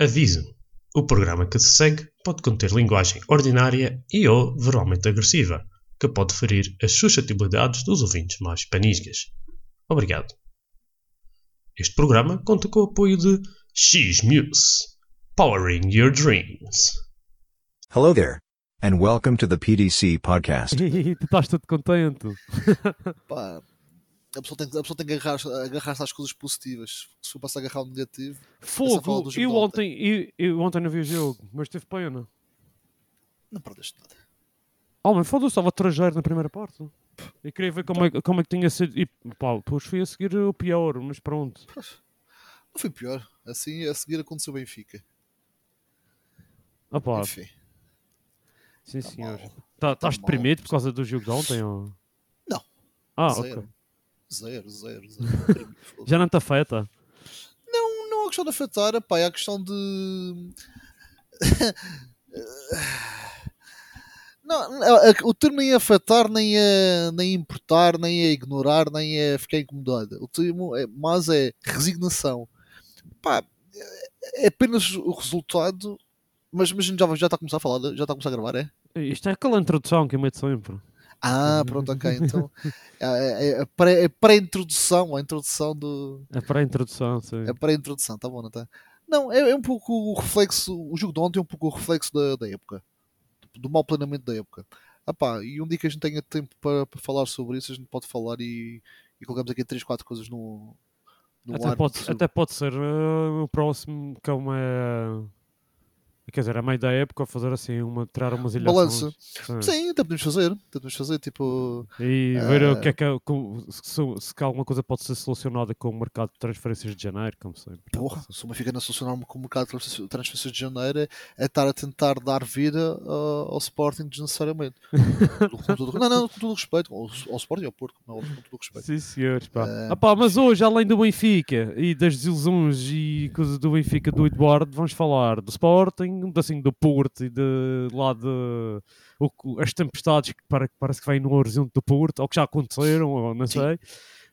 Aviso: o programa que se segue pode conter linguagem ordinária e ou verbalmente agressiva, que pode ferir as suscetibilidades dos ouvintes mais panisgas. Obrigado. Este programa conta com o apoio de X-Muse, powering your dreams. Hello there, and welcome to the PDC podcast. tu estás todo contente. Pá, a pessoa tem, que- a pessoa tem que agarrar-se agarrar às coisas positivas. Se for para se agarrar ao negativo, Fogo, eu de ontem, eu, eu ontem não vi o jogo, mas teve pena. não perdeste nada. Oh, mas foda-se, estava trajeiro na primeira parte. E queria ver como é, que- como é que tinha sido. E pá, depois fui a seguir o pior, mas pronto. Não foi pior. Assim, a seguir aconteceu o Benfica. Ah pá, Enfim, sim tá senhor. mal. Tá- Estás mal. deprimido por causa do jogo de ontem? Ou... Não. Ah, zero. ok. Zero, zero, zero. Já não te afeta? não, não a questão de afetar, pá, é a questão de. Não, o termo nem é afetar, nem é, nem é importar, nem é ignorar, nem é ficar incomodado. O termo é mais é resignação. Pá, é apenas o resultado. Mas, mas já, já está a começar a falar, já está a começar a gravar, é? Isto é aquela introdução que eu meto sempre. Ah, pronto, ok. Então é, é- é a pré- é pré-introdução, a introdução do. É para a introdução, sim. É pré-introdução, tá bom, não tá? Não, é, é um pouco o reflexo. O jogo de ontem é um pouco o reflexo da, da época, do mau planeamento da época. Ah pá, e um dia que a gente tenha tempo para, para falar sobre isso, a gente pode falar e, e colocamos aqui 3, 4 coisas no, no Até ar. pode, até pode ser eh, o próximo, como é. Quer dizer, a meio da época, fazer assim, uma, tirar umas Balanço. ilhações. Sim. Sim, até podemos fazer. Até podemos fazer, tipo. E ver Ah. o que é que, com- se, se alguma coisa pode ser solucionada com o mercado de transferências de janeiro, como sempre. Porra, se o Benfica não solucionar com o mercado de transferências- de janeiro é, é estar a tentar dar vida uh, ao Sporting desnecessariamente. Com não, não, com todo o respeito. Ao, ao Sporting e ao Porto, não, com todo o respeito. Sim, senhores, pá. Ah, Ah, pá, mas hoje, além do Benfica e das desilusões e coisas do Benfica do Eduardo, vamos falar do Sporting, um pedacinho do Porto e de lá de o as tempestades que parece que vêm no horizonte do Porto, ou que já aconteceram, ou não Sim. sei.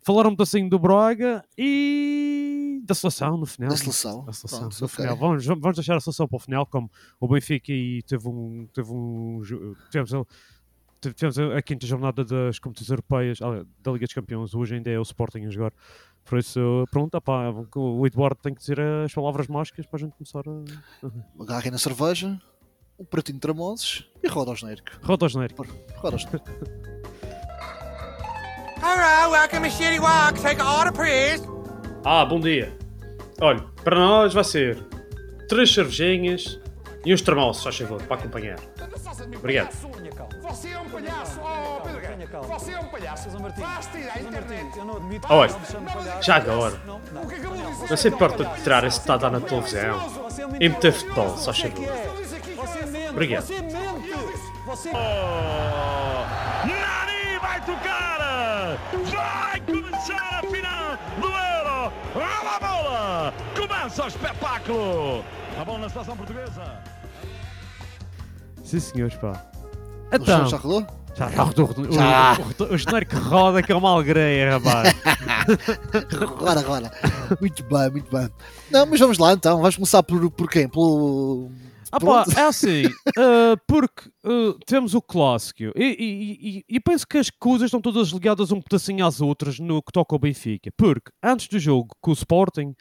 Falar um pedacinho do Braga e da seleção no final. Da seleção. A seleção, Pronto, no ok. final. Vamos, vamos deixar a seleção para o final, como o Benfica e teve um. Teve um tivemos, a- tivemos a, a quinta jornada das competições europeias, ah, da Liga dos Campeões, hoje ainda é o Sporting a jogar. Por isso, pronto, opá, o Eduardo tem que dizer as palavras mágicas para a gente começar a. agarrem na cerveja, o pratinho de tramoses e roda ao genérico. Roda ao genérico. Roda ao genérico. All right, welcome to Shitty Walk. Take all the praise. Ah, bom dia. Olha, para nós vai ser três cervejinhas e uns termossos, faz favor, para acompanhar. Obrigado. Você é um palhaço, oh Pedro Guerra. Você é um palhaço. Basta ir à internet. Eu não admito Olha, já agora, Não, não. O que acabou de dizer? não se importa de tirar esse estado na televisão Você é um e mentiroso. meter futebol, só é é. Mente. Obrigado. Você Nani vai tocar! Vai começar a final do Euro! Rola a bola! Começa o espetáculo! A bola na seleção portuguesa! Sim, senhores, pá. O Então, já, rodou? já, já rodou, rodou. Já. O, o, o genérico roda que é uma alegria, rapaz. Agora, agora. Muito bem, muito bem. Não, mas vamos lá então. Vamos começar por, por quem? Pelo. Ah pá, é assim, uh, porque uh, temos o clássico e, e- e- e penso que as coisas estão todas ligadas um pedacinho às outras no que toca ao Benfica. Porque antes do jogo com o Sporting,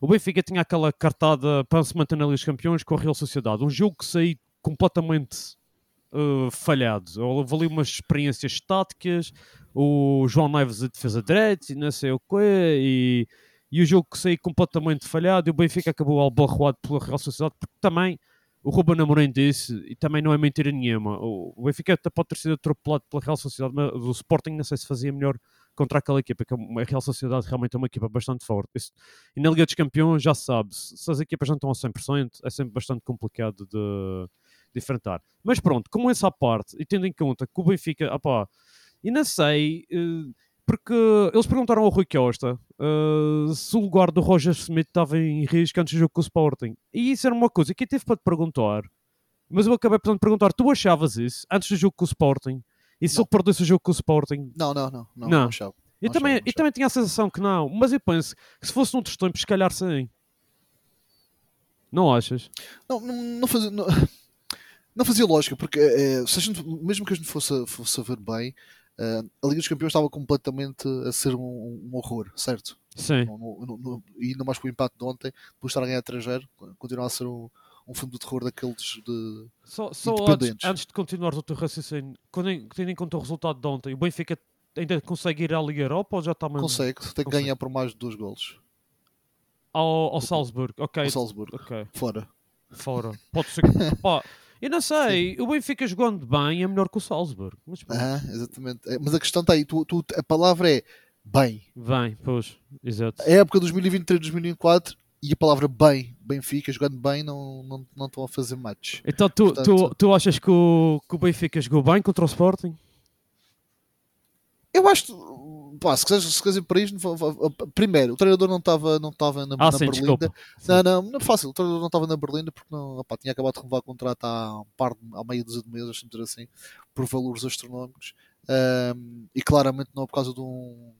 o Benfica tinha aquela cartada para se manter na Liga dos Campeões com a Real Sociedade. Um jogo que saiu completamente uh, falhado. Houve ali umas experiências estáticas, o João Neves a defesa direita e não sei o quê, e, e o jogo saiu completamente falhado e o Benfica acabou albarroado pela Real Sociedade, porque também o Ruben Amorim disse, e também não é mentira nenhuma, o Benfica até pode ter sido atropelado pela Real Sociedade, mas o Sporting não sei se fazia melhor contra aquela equipa, que a Real Sociedade realmente é uma equipa bastante forte. Isso- e na Liga dos Campeões já sabe, se as equipas não estão a 100%, é sempre bastante complicado de, de enfrentar. Mas pronto, com essa parte, e tendo em conta que o Benfica, opá, e não sei, eh, porque eles perguntaram ao Rui Costa eh, se o lugar do Roger Smith estava em risco antes do jogo com o Sporting. E isso era uma coisa que eu tive para te perguntar, mas eu acabei por te perguntar, tu achavas isso antes do jogo com o Sporting? E se Não. ele perdesse o jogo com o Sporting? Não, não, não. Não, Não. achava. Eu Não também, achava, também tinha a sensação que não, mas eu penso que se fosse noutros tempos, se calhar sim. Não achas? Não, não, não fazia, não, não fazia lógica, porque eh, se a gente- mesmo que a gente fosse, a- fosse a ver bem, eh, a Liga dos Campeões estava completamente a ser um, um horror, certo? Sim. Não- não- não- e ainda mais com o impacto de ontem, depois de estar a ganhar 3-0, continua a ser um, um filme de terror daqueles de. Só, só antes, antes de continuar o teu raciocínio, quando tendo em conta o resultado de ontem, o Benfica ainda consegue ir à Liga Europa ou já está mesmo Consegue, tem que ganhar por mais de dois golos. ao, ao Salzburg? Ok, O Salzburgo, ok, fora. fora. Pode ser. Pá, eu não sei, o Benfica jogando bem é melhor que o Salzburg. Mas Aham, exatamente. É, Mas a questão está aí, tu, tu- a palavra é bem. bem, pois, exato. A época 2023-2024 e a palavra bem, Benfica, jogando bem, não, não, não estão a fazer match. Então tu, tu, Portanto- tu achas que o, que o Benfica jogou bem contra o Sporting? Eu acho, pá, se quiseres, se quiseres ir para isto, primeiro, o treinador não estava não na, Ah, na sim, Berlinda. Não, não, não é fácil. O treinador não estava na Berlinda porque não, opá, tinha acabado de renovar o contrato há um par de, há meia dúzia de meses, dizer assim, por valores astronómicos. Ahm, e claramente não é por causa de um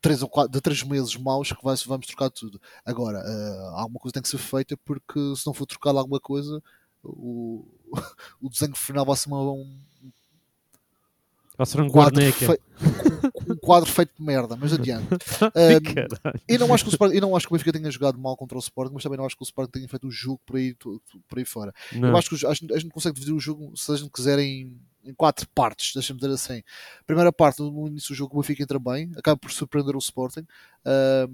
três ou quatro, de três meses maus que vai, vamos trocar tudo. Agora, ah, alguma coisa tem que ser feita porque se não for trocado alguma coisa, o, o desenho final vai ser uma, um, Vai ser um guarneca. um quadro feito de merda, mas adiante. Caralho. eu não acho que o Sporting, eu não acho que o Benfica tenha jogado mal contra o Sporting, mas também não acho que o Sporting tenha feito o jogo por aí, por aí fora. Não. Eu acho que a gente, a gente consegue dividir o jogo, se a gente quiser, em, em quatro partes, deixa-me dizer assim. Primeira parte, no início do jogo, o Benfica entra bem, acaba por surpreender o Sporting, ahm,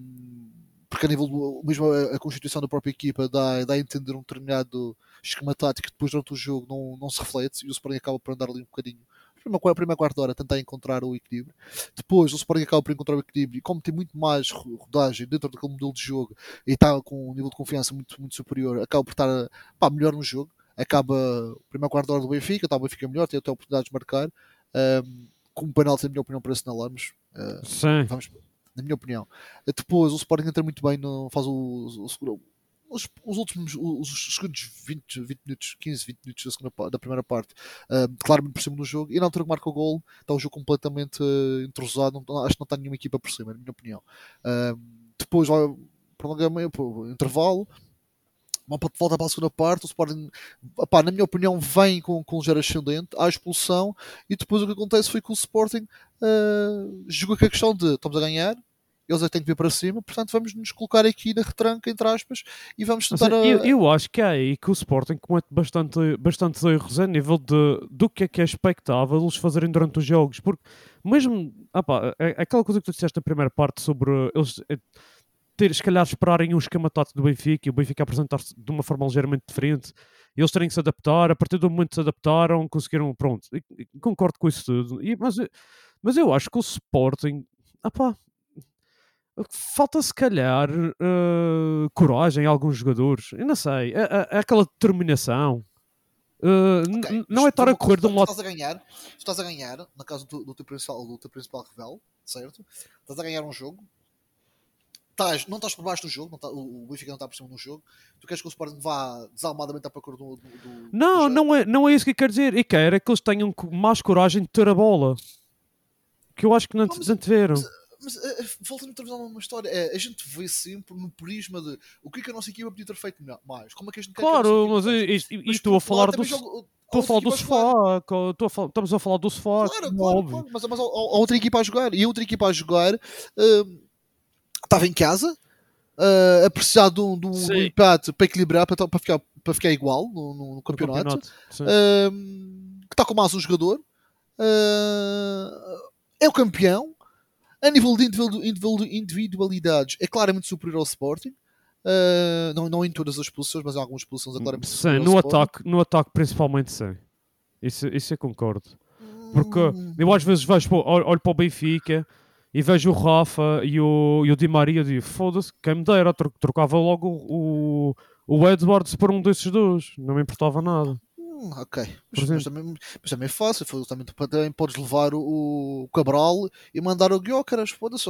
porque a nível do, mesmo a, a constituição da própria equipa dá, dá a entender um determinado esquema tático que depois durante o jogo não, não se reflete e o Sporting acaba por andar ali um bocadinho. Primeira, qua- primeira quarta hora tentar encontrar o equilíbrio. Depois o Sporting acaba por encontrar o equilíbrio e como tem muito mais ro- rodagem dentro daquele modelo de jogo e está com um nível de confiança muito, muito superior, acaba por estar pá, melhor no jogo. Acaba a primeira quarta hora do Benfica, está o Benfica melhor, tem até oportunidades de marcar. ahm, com um penalti, na minha opinião, para assinalarmos. ah, Sim. vamos, na minha opinião. Depois o Sporting entra muito bem, no, faz o, o seguro- os, os últimos os, os segundos 20, 20 minutos, 15, 20 minutos da, segunda, da primeira parte, ah, claramente por cima do jogo. E na altura que marca o gol, está o jogo completamente ah, entrosado. Não, acho que não está nenhuma equipa por cima, na minha opinião. Ah, depois vai prolongamento, intervalo. Uma volta para a segunda parte, o Sporting, opá, na minha opinião, vem com, com um ligeiro ascendente à expulsão. E depois o que acontece foi que o Sporting ah, jogou com a questão de estamos a ganhar, eles é que têm que vir para cima, portanto vamos nos colocar aqui na retranca, entre aspas, e vamos tentar. a- eu, eu acho que é aí que o Sporting comete bastante, bastantes erros a nível de, do que é que é expectável eles fazerem durante os jogos. Porque mesmo ah pá, é- é aquela coisa que tu disseste na primeira parte sobre eles eh, ter, se calhar esperarem um esquema tático do Benfica e o Benfica apresentar-se de uma forma ligeiramente diferente, e eles terem que se adaptar, a partir do momento que se adaptaram, conseguiram, pronto, concordo com isso tudo. E- mas, eu- mas eu acho que o Sporting, ah pá, falta se calhar eh, coragem a alguns jogadores. Eu não sei, é, é- é aquela determinação. N- Ok, n- mas não é estar a correr de um lado. Estás a ganhar, estás a ganhar, na casa do, do teu principal, do teu principal rival, certo? Estás a ganhar um jogo. Estás, não estás por baixo do jogo, tá- o o Benfica não está por cima do jogo. Tu queres que o Sporting vá desalmadamente à procura do, do, do Não, do não é, não é isso que eu quero dizer. E quero é que eles tenham mais coragem de ter a bola. Que eu acho que não, Não, mas- não tiveram. Mas eh, voltando outra vez a uma história, é, a gente vê sempre no prisma de o que é que a nossa equipa podia ter feito mais. Como é que a gente Claro, mas e Mas, estou a falar do, também estou a falar do sofá. Estamos a falar do sofá, Claro, como claro, claro, mas, mas há, há outra equipa a jogar e a outra equipa a jogar hum, estava em casa uh, a precisar de um, de um- empate para equilibrar para, para, ficar, para ficar igual no, no- no No campeonato. Hum, que está com mais um jogador uh, é o campeão a nível de individu- individu- individualidades é claramente superior ao Sporting Uh, não, não em todas as posições mas em algumas posições é claramente Sim, no ataque, no ataque principalmente sim. Isso, isso eu concordo. Porque Hum, eu às vezes vejo, olho, para o Benfica e vejo o Rafa e o, e o Di Maria e digo, foda-se, quem me dera, tro- trocava logo o, o Edwards por um desses dois, não me importava nada. Hum, ok. Por Mas, mas também, mas também é fácil. foi- Também, também podes levar o, o Cabral e mandar o Guiócaras. Foda-se.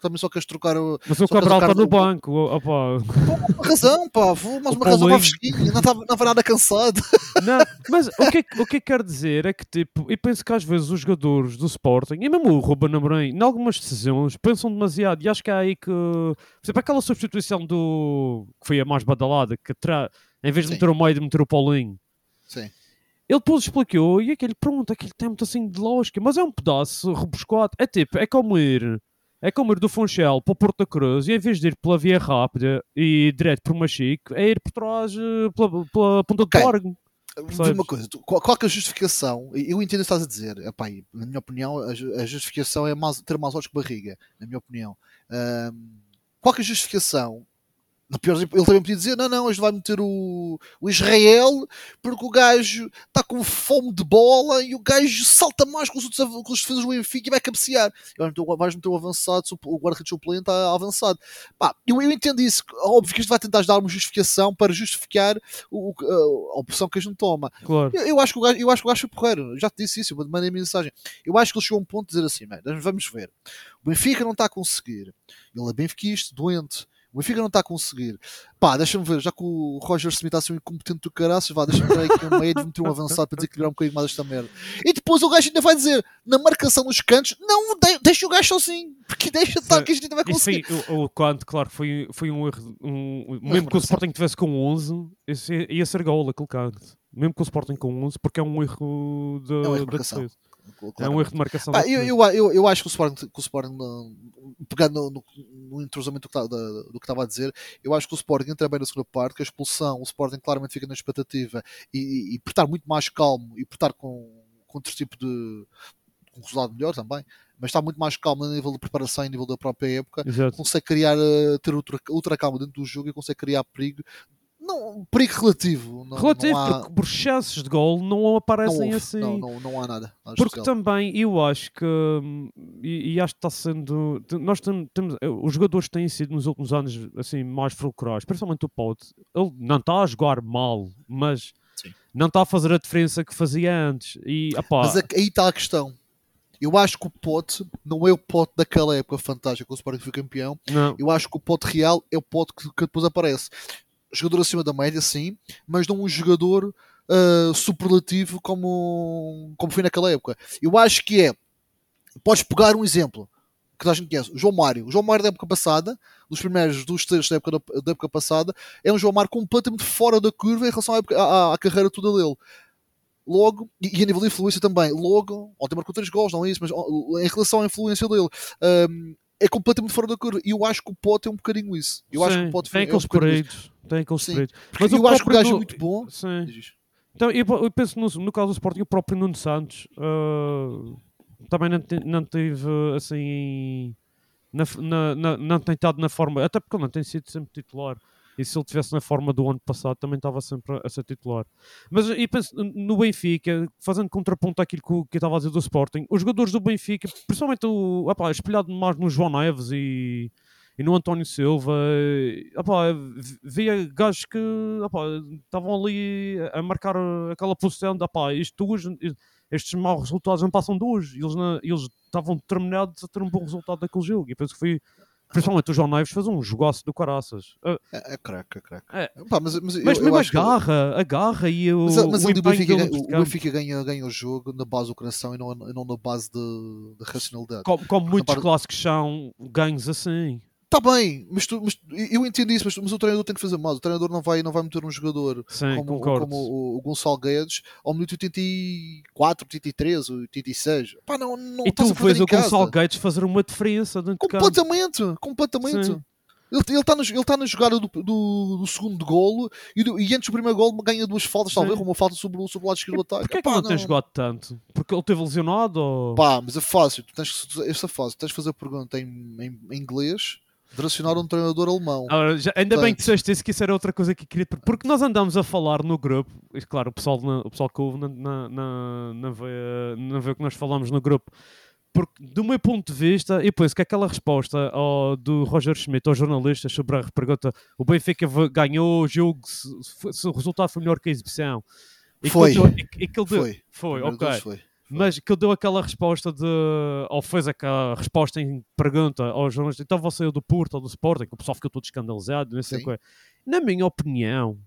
Também só queres trocar o. Mas o Cabral está no o- banco. Opá. Uma razão, pá. vou- O uma razão para. Não estava não estava nada cansado. Não, mas o que, é, o que é que quer dizer é que, tipo, eu penso que às vezes os jogadores do Sporting, e mesmo o Ruben Amorim, em algumas decisões, pensam demasiado. E acho que é aí que, por exemplo, aquela substituição do. que foi a mais badalada, que tra... em vez de Sim. meter o meio, de meter o Paulinho. Sim. Ele depois explicou e aquele, pronto, aquele tem muito assim de lógica, mas é um pedaço rebuscado. É tipo, é como ir. É como ir do Funchal para o Porto da Cruz e em vez de ir pela via rápida e direto por Machique, é ir por trás eh, pela, pela ponta Ok. do. Vê Percebes? uma coisa, qual, é a justificação? Eu entendo o que estás a dizer. Epá, e, na minha opinião, a, ju- a justificação é mais, ter mais olhos que barriga. Na minha opinião, Ahm, qual que é a justificação? Pior, ele também podia dizer: não, não, hoje vai meter o, o Israel porque o gajo está com fome de bola e o gajo salta mais com os, outros, com os defesas do Benfica e vai cabecear. Vais meter, o- avançado, o- guarda-redes suplente está avançado. Pá, eu, eu entendo isso. Óbvio que isto vai tentar dar uma justificação para justificar o- a opção que a gente toma. Claro. Eu, eu acho que o gajo, eu acho que o gajo foi porreiro. Já te disse isso, eu mandei mensagem. Eu acho que ele chegou a um ponto de dizer assim: "Man, vamos ver. O Benfica não está a conseguir. Ele é benfiquista, doente. O Benfica não está a conseguir. Pá, deixa-me ver, já que o Roger Smith está a ser um incompetente do caraças, vá, deixa-me ver aqui no meio de meter um avançado para desequilibrar um bocadinho mais esta merda. E depois o gajo ainda vai dizer, na marcação nos cantos, não, de- deixa o gajo sozinho, porque deixa estar Sim. que a gente não vai Isso conseguir. foi, o, o Kanto, claro, foi, foi um erro. Um, mesmo que o. Sporting tivesse com 11, esse ia, ser gol aquele Kanto. Mesmo que o Sporting com 11, porque é um erro de, É um erro de da marcação. defesa. É um erro de marcação. Pá, eu, eu, eu, eu acho que o Sporting, que o Sporting pegando no, no, entrosamento do que, tá- do que estava a dizer, eu acho que o Sporting entra bem na segunda parte, que a expulsão, o Sporting claramente fica na expectativa e, e, por estar muito mais calmo e por estar com, com outro tipo de com um resultado melhor também, mas está muito mais calmo a nível de preparação e a nível da própria época, Exato. consegue criar, eh, ter outra, outra calma dentro do jogo e consegue criar perigo. Não, perigo relativo. Não, Relativo, não há, porque por chances de gol não aparecem não, houve, assim. não, não, não há nada. Porque especial. também eu acho que, hum, e, e acho que está sendo. Nós tem- temos, eh, os jogadores têm sido nos últimos anos assim, mais fulcrais, principalmente o Pote. Ele não está a jogar mal, mas Sim. não está a fazer a diferença que fazia antes. E, apá, Mas é aí está a questão. Eu acho que o pote não é o pote daquela época fantástica que o Sporting foi campeão. não, Eu acho que o pote real é o pote que, que depois aparece. Jogador acima da média, sim, mas não um jogador ah, superlativo como, como foi naquela época. Eu acho que é. Podes pegar um exemplo que a gente conhece, o João Mário. O João Mário da época passada, dos primeiros dos três da época, da, época passada, é um João Mário completamente fora da curva em relação à, época- à- à carreira toda dele. Logo, e, a nível de influência também, logo, ontem marcou três gols, não é isso, mas em relação à influência dele, hum, é completamente fora da curva. E eu acho que o Pote é um bocadinho isso. Eu acho que sim, o Pote tem é um isso. peritos. Tem aqueles Sim. Porque Mas eu acho que o gajo é do- muito bom. Sim. Então, eu, penso no, no caso do Sporting, o próprio Nuno Santos ah, também não, não teve assim. Na, na, na- não tem estado na forma, até porque ele não tem sido sempre titular. E se ele estivesse na forma do ano passado, também estava sempre a, ser titular. Mas eu penso no Benfica, fazendo contraponto àquilo que, que eu estava a dizer do Sporting, os jogadores do Benfica, principalmente o opá, espelhado mais no João Neves e, e no António Silva, e, v- via gajos que opá, estavam ali a marcar aquela posição de opá, isto hoje, estes maus resultados não passam de hoje. Eles, eles estavam determinados a ter um bom resultado daquele jogo. E penso que foi, principalmente o João Neves, fez um jogaço do caraças. Ah, É, é craque, é craque. É. Pá, mas, mas, eu- mas eu, mesmo a acho que- garra, a garra e o, Mas, mas o o Benfica, ganha, o. Benfica ganha, ganha o jogo na base do coração e não, não na base de, de racionalidade. Como, como muitos clássicos são ganhos assim. Está bem, mas, tu, mas eu entendo isso, mas, mas o treinador tem que fazer mais. O treinador não vai, não vai meter um jogador Sim, como, como o, o Gonçalo Guedes ao minuto 84, 83, 86. Pá, não, não e tu vês o Gonçalo. Gates fazer uma diferença. Completamente, completamente. Sim. Ele está ele tá na jogada do, do, do segundo golo e, do- e antes do primeiro golo ganha duas faltas, talvez, uma falta sobre, o- sobre o lado esquerdo do ataque. Porquê é que Epá, não tem jogado tanto? Porque ele teve lesionado? Ou... Pá, mas é fácil. Tu tens que, esta fase, tens de fazer a pergunta em, em, em inglês, direcionar um treinador alemão. Ora, já- ainda bem que disseste isso, que isso era outra coisa que queria. Porque nós andamos a falar no grupo, e claro, o pessoal, na- o pessoal que ouve não, vê, não vê o que nós falamos no grupo. Porque, do meu ponto de vista, eu penso que aquela resposta ao, do Roger Schmidt aos jornalistas sobre a pergunta: o Benfica ganhou o jogo se, se- o resultado foi melhor que a exibição. E que Foi. deu- e- e que ele deu- Foi. Foi, ok. foi. Mas que ele deu aquela resposta de. Ou fez aquela resposta em pergunta aos jornalistas. Então você é o do Porto ou do Sporting? Que o pessoal ficou todo escandalizado, não sei o quê. Na minha opinião,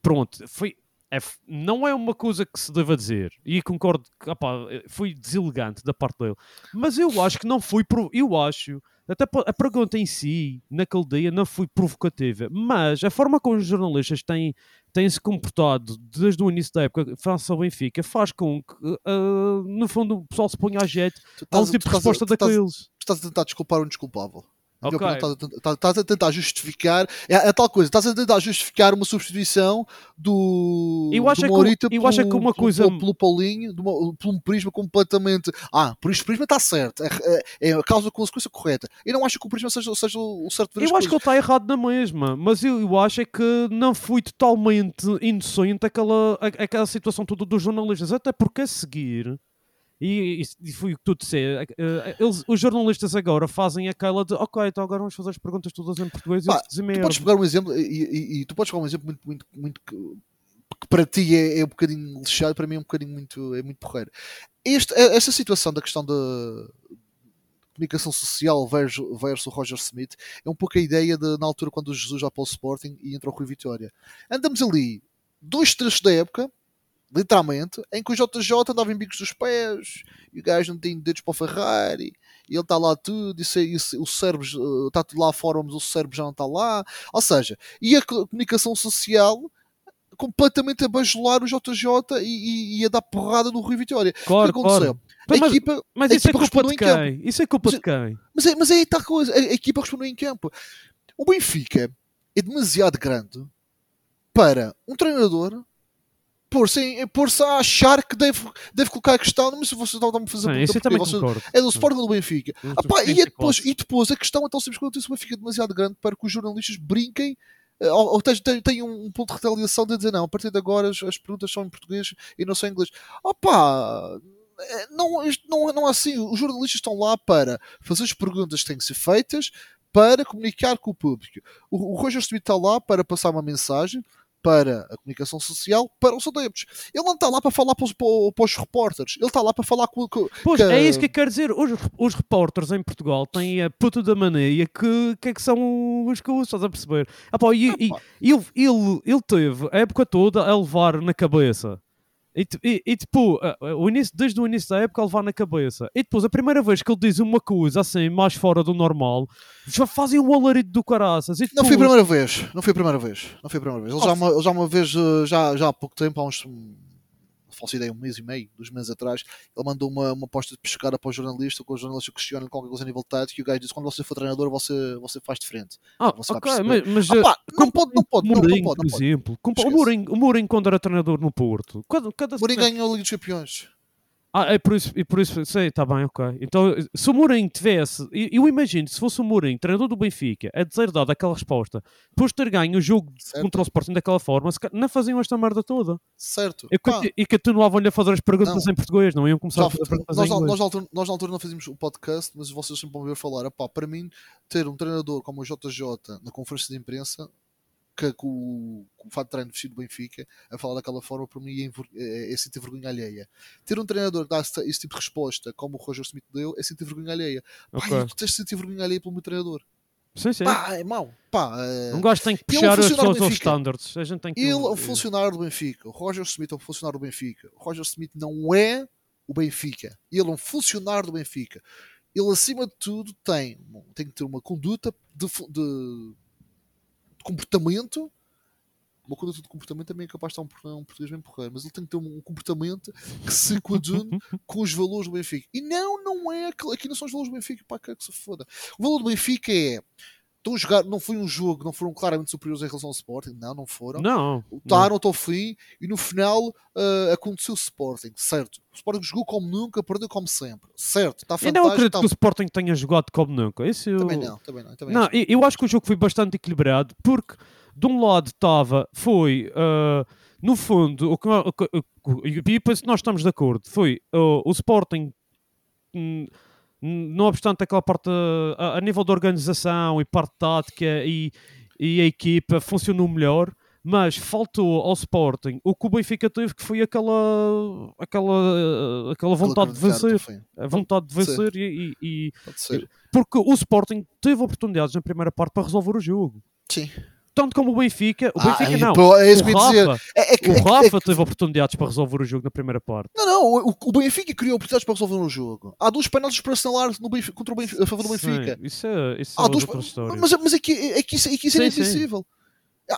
pronto, foi. É não é uma coisa que se deva dizer. E concordo que opá, foi deselegante da parte dele. Mas eu acho que não foi. Eu acho. Até a pergunta em si, naquele dia, não foi provocativa. Mas a forma como os jornalistas têm têm-se comportado desde o início da época face ao Benfica faz com que, ah, no fundo, o pessoal se ponha a jeito Tu a um estás a- tipo de estás resposta tu estás daqueles. tu estás a tentar desculpar um desculpável. Na minha Ok. opinião, Estás a tentar- estás- a tentar justificar. É, é tal coisa, estás a tentar justificar uma substituição do. Eu acho do é que- Morita eu acho é que pelo- uma pelo- coisa- Pelo, pelo Paulinho, uma- por um prisma completamente. Ah, por este prisma está certo. É, é, é a causa consequência correta. Eu não acho que o prisma seja, seja o certo Eu acho que ele está errado na mesma, mas eu, eu acho é que não foi totalmente inocente aquela, aquela situação toda dos jornalistas, até porque a seguir, e, e, e foi o que tu disseste, eh, eles, os jornalistas agora fazem aquela de ok, então agora vamos fazer as perguntas todas em português e Pá, Tu podes pegar um exemplo, e, e- tu podes pegar um exemplo muito, muito, muito que, para ti é, é um bocadinho lixado, para mim é um bocadinho muito, é muito porreiro. Este, eh, esta situação da questão da comunicação social versus, versus o Roger Smith é um pouco a ideia de, na altura quando o Jesus já para o Sporting e entra o Rui Vitória. Andamos ali, dois trechos da época, literalmente, em que o JJ andava em bicos dos pés e o gajo não tem dedos para o Ferrari e ele está lá tudo e, se, e se- o cérebro eh, está tudo lá fora, mas o cérebro já não está lá. Ou seja, e a co- comunicação social completamente a bajular o JJ e, e- e a dar porrada no Rui Vitória. claro, o que aconteceu? claro. A Mas, equipa, mas a isso é equipa culpa de quem? Isso é culpa Mas- de quem? Mas, é, mas é aí está a coisa. A, a equipa respondeu em campo. O Benfica é demasiado grande para um treinador pôr-se em- pôr-se a achar que deve, deve colocar a questão. Não sei se vocês estão a fazer pergunta isso também vocês- concordo. é do Sporting ou do Benfica. Hum, Ah, pá, e, é depois, e depois a questão é tão simples quanto isso: o Benfica é demasiado grande para que os jornalistas brinquem. eh, Ou, ou tenham um ponto de retaliação de dizer não, a partir de agora as, as perguntas são em português e não são em inglês. Opa, eh, não, não, não é assim. Os jornalistas estão lá para fazer as perguntas que têm que ser feitas para comunicar com o público. O, o Roger Smith está lá para passar uma mensagem para a comunicação social, para os adeptos. Ele não está lá para falar para os, para os- repórteres, ele está lá para falar com, com, Pois, que- é isso que eu quero dizer. Os, os repórteres em Portugal têm a puta da mania que, que é que são os que estás a perceber? Ah, pá, e, e- pá. ele, ele, ele teve a época toda a levar na cabeça. E, e, e tipo, o início, desde o início da época a levar na cabeça. E depois, a primeira vez que ele diz uma coisa assim, mais fora do normal, já fazem um alarido do caraças. Não foi a primeira vez, não foi a primeira vez, não foi a primeira vez. Ele já, Oh, uma, ele já uma vez, eh, já, já há pouco tempo, há uns, falsa ideia, um mês e meio, dois meses atrás, ele mandou uma, uma aposta de pescada para o jornalista, com o jornalista questiona qualquer coisa a nível de tático e o gajo disse, quando você for treinador, você, você faz diferente. Ah, você ok, mas, mas Ah, eh, pá, não como pode, não pode, não, não Mourinho, pode, por não pode. exemplo. Como- o, Esquece. Mourinho, o Mourinho, quando era treinador no Porto, cada, cada Mourinho ganhou a Liga dos Campeões. Ah, é por isso, e por isso sei, está bem, ok. Então, se o Mourinho tivesse, eu, imagino, se fosse o Mourinho, treinador do Benfica, a dizer dado aquela resposta, depois de ter ganho o jogo Certo. contra o Sporting daquela forma, não faziam esta merda toda. Certo. E, conti- e continuavam-lhe a fazer as perguntas Não. em português, não iam começar já- a fazer perguntas nós, inglês. nós, na altura, nós na altura não fazíamos o podcast, mas vocês sempre vão ver falar. Epá, para mim, ter um treinador como o JJ na conferência de imprensa, que, com, o- com o fato de treino vestido do Benfica, a falar daquela forma, para mim é, enver- é, é sentir vergonha alheia. Ter um treinador que dá esse, esse tipo de resposta, como o Roger Smith deu, é sentir vergonha alheia. Pá, Ok. e tu tens de sentir vergonha alheia pelo meu treinador. Sim, sim. Pá, é mau. Pá, é- Um gajo tem que Ele é um puxar as pessoas aos standards. A gente tem que... Ele é um funcionário do Benfica. O Roger Smith é um funcionário do Benfica. O Roger Smith não é o Benfica. Ele é um funcionário do Benfica. Ele, acima de tudo, tem, tem que ter uma conduta de, de- de comportamento. Uma conduta de comportamento também é capaz de estar um, um português bem porreiro, mas ele tem que ter um comportamento que se coadune com os valores do Benfica. E não, não é. Aqui não são os valores do Benfica, que que se foda. O valor do Benfica é. Estão a jogar, não foi um jogo, não foram claramente superiores em relação ao Sporting, não, não foram Não. lutaram até ao fim e no final ah, aconteceu o Sporting, certo? O Sporting jogou como nunca, perdeu como sempre, certo? Está Eu não acredito tá- que o Sporting tenha jogado como nunca. Isso eu- Também não, também não. Também Não, acho. eu, acho que o jogo foi bastante equilibrado porque de um lado estava, foi ah, no fundo, o que, o que- o que- e penso que nós estamos de acordo, foi ah, o Sporting, hum, não obstante aquela parte a, a nível de organização e parte tática e, e a equipa funcionou melhor, Mas faltou ao Sporting o que o Benfica teve, que foi aquela, aquela, aquela vontade de vencer. A vontade de vencer e- e- e porque o Sporting teve oportunidades na primeira parte para resolver o jogo. Sim. Tanto como o Benfica. O Ah, Benfica é, não. pô, é isso o. Rafa, É, é que- o é Rafa é que- teve oportunidades para resolver o jogo na primeira parte. Não, não, o, o Benfica criou oportunidades para resolver um jogo. Há duas penaltis para assinalar no Benfica, contra o Benfica, a favor do Benfica. Sim, isso é, isso Há é duas, história. mas, mas é que, é que isso, é, que isso é Sim, inadmissível.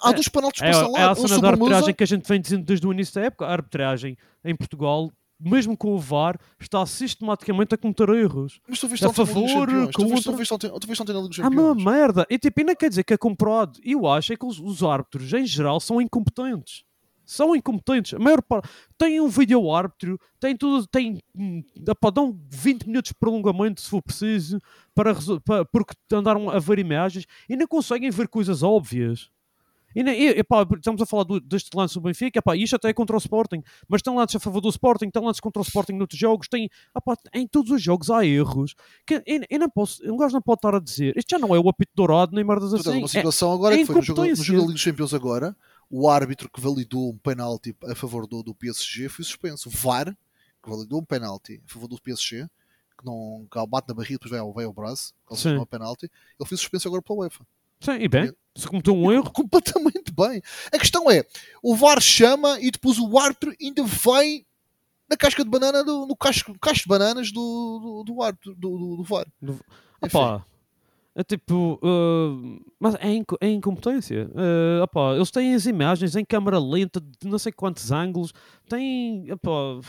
Há É- duas penaltis É, para é assinalar. a um cena sobre da o arbitragem que a gente vem dizendo desde o início da época. A arbitragem em Portugal, mesmo com o VAR, está sistematicamente a cometer erros. Mas tu viste a favor, contra- tu viste ontem- tu viste ontem na Liga dos Ah, uma Campeões. merda! E tipo, não quer dizer que é comprado. Eu acho é que os, os árbitros, em geral, são incompetentes. São incompetentes. A maior parte. Tem um vídeo árbitro, tem tudo, tem. dá para dar 20 minutos de prolongamento se for preciso, para, para- porque andaram a ver imagens e não conseguem ver coisas óbvias. E, nem- e, epá, estamos a falar do- deste lance do Benfica, epá, isto até é contra o Sporting, mas tem lances a favor do Sporting, tem lances contra o Sporting noutros jogos, tem, epá, em todos os jogos há erros. Que, eu, eu não posso, um gajo não pode estar a dizer, isto já não é o apito dourado nem merdas assim. uma É- situação agora é que foi no jogo, no jogo dos Campeões agora, o árbitro que validou um penalti a favor do, do PSG foi suspenso. O VAR, que validou um penalti a favor do PSG, que não que bate na barriga, depois vai ao, vai ao braço, é penalti, ele foi suspenso agora pela UEFA. Sim, e bem, se cometeu um erro, Completamente bem. A questão é, o VAR chama e depois o árbitro ainda vai na casca de banana, do, no casco, casco de bananas do, do, do árbitro, do, do, do VAR. Enfim. opá, é tipo, uh, mas é, inco- é incompetência. Uh, opá, eles têm as imagens em câmara lenta de não sei quantos ângulos, têm, opá,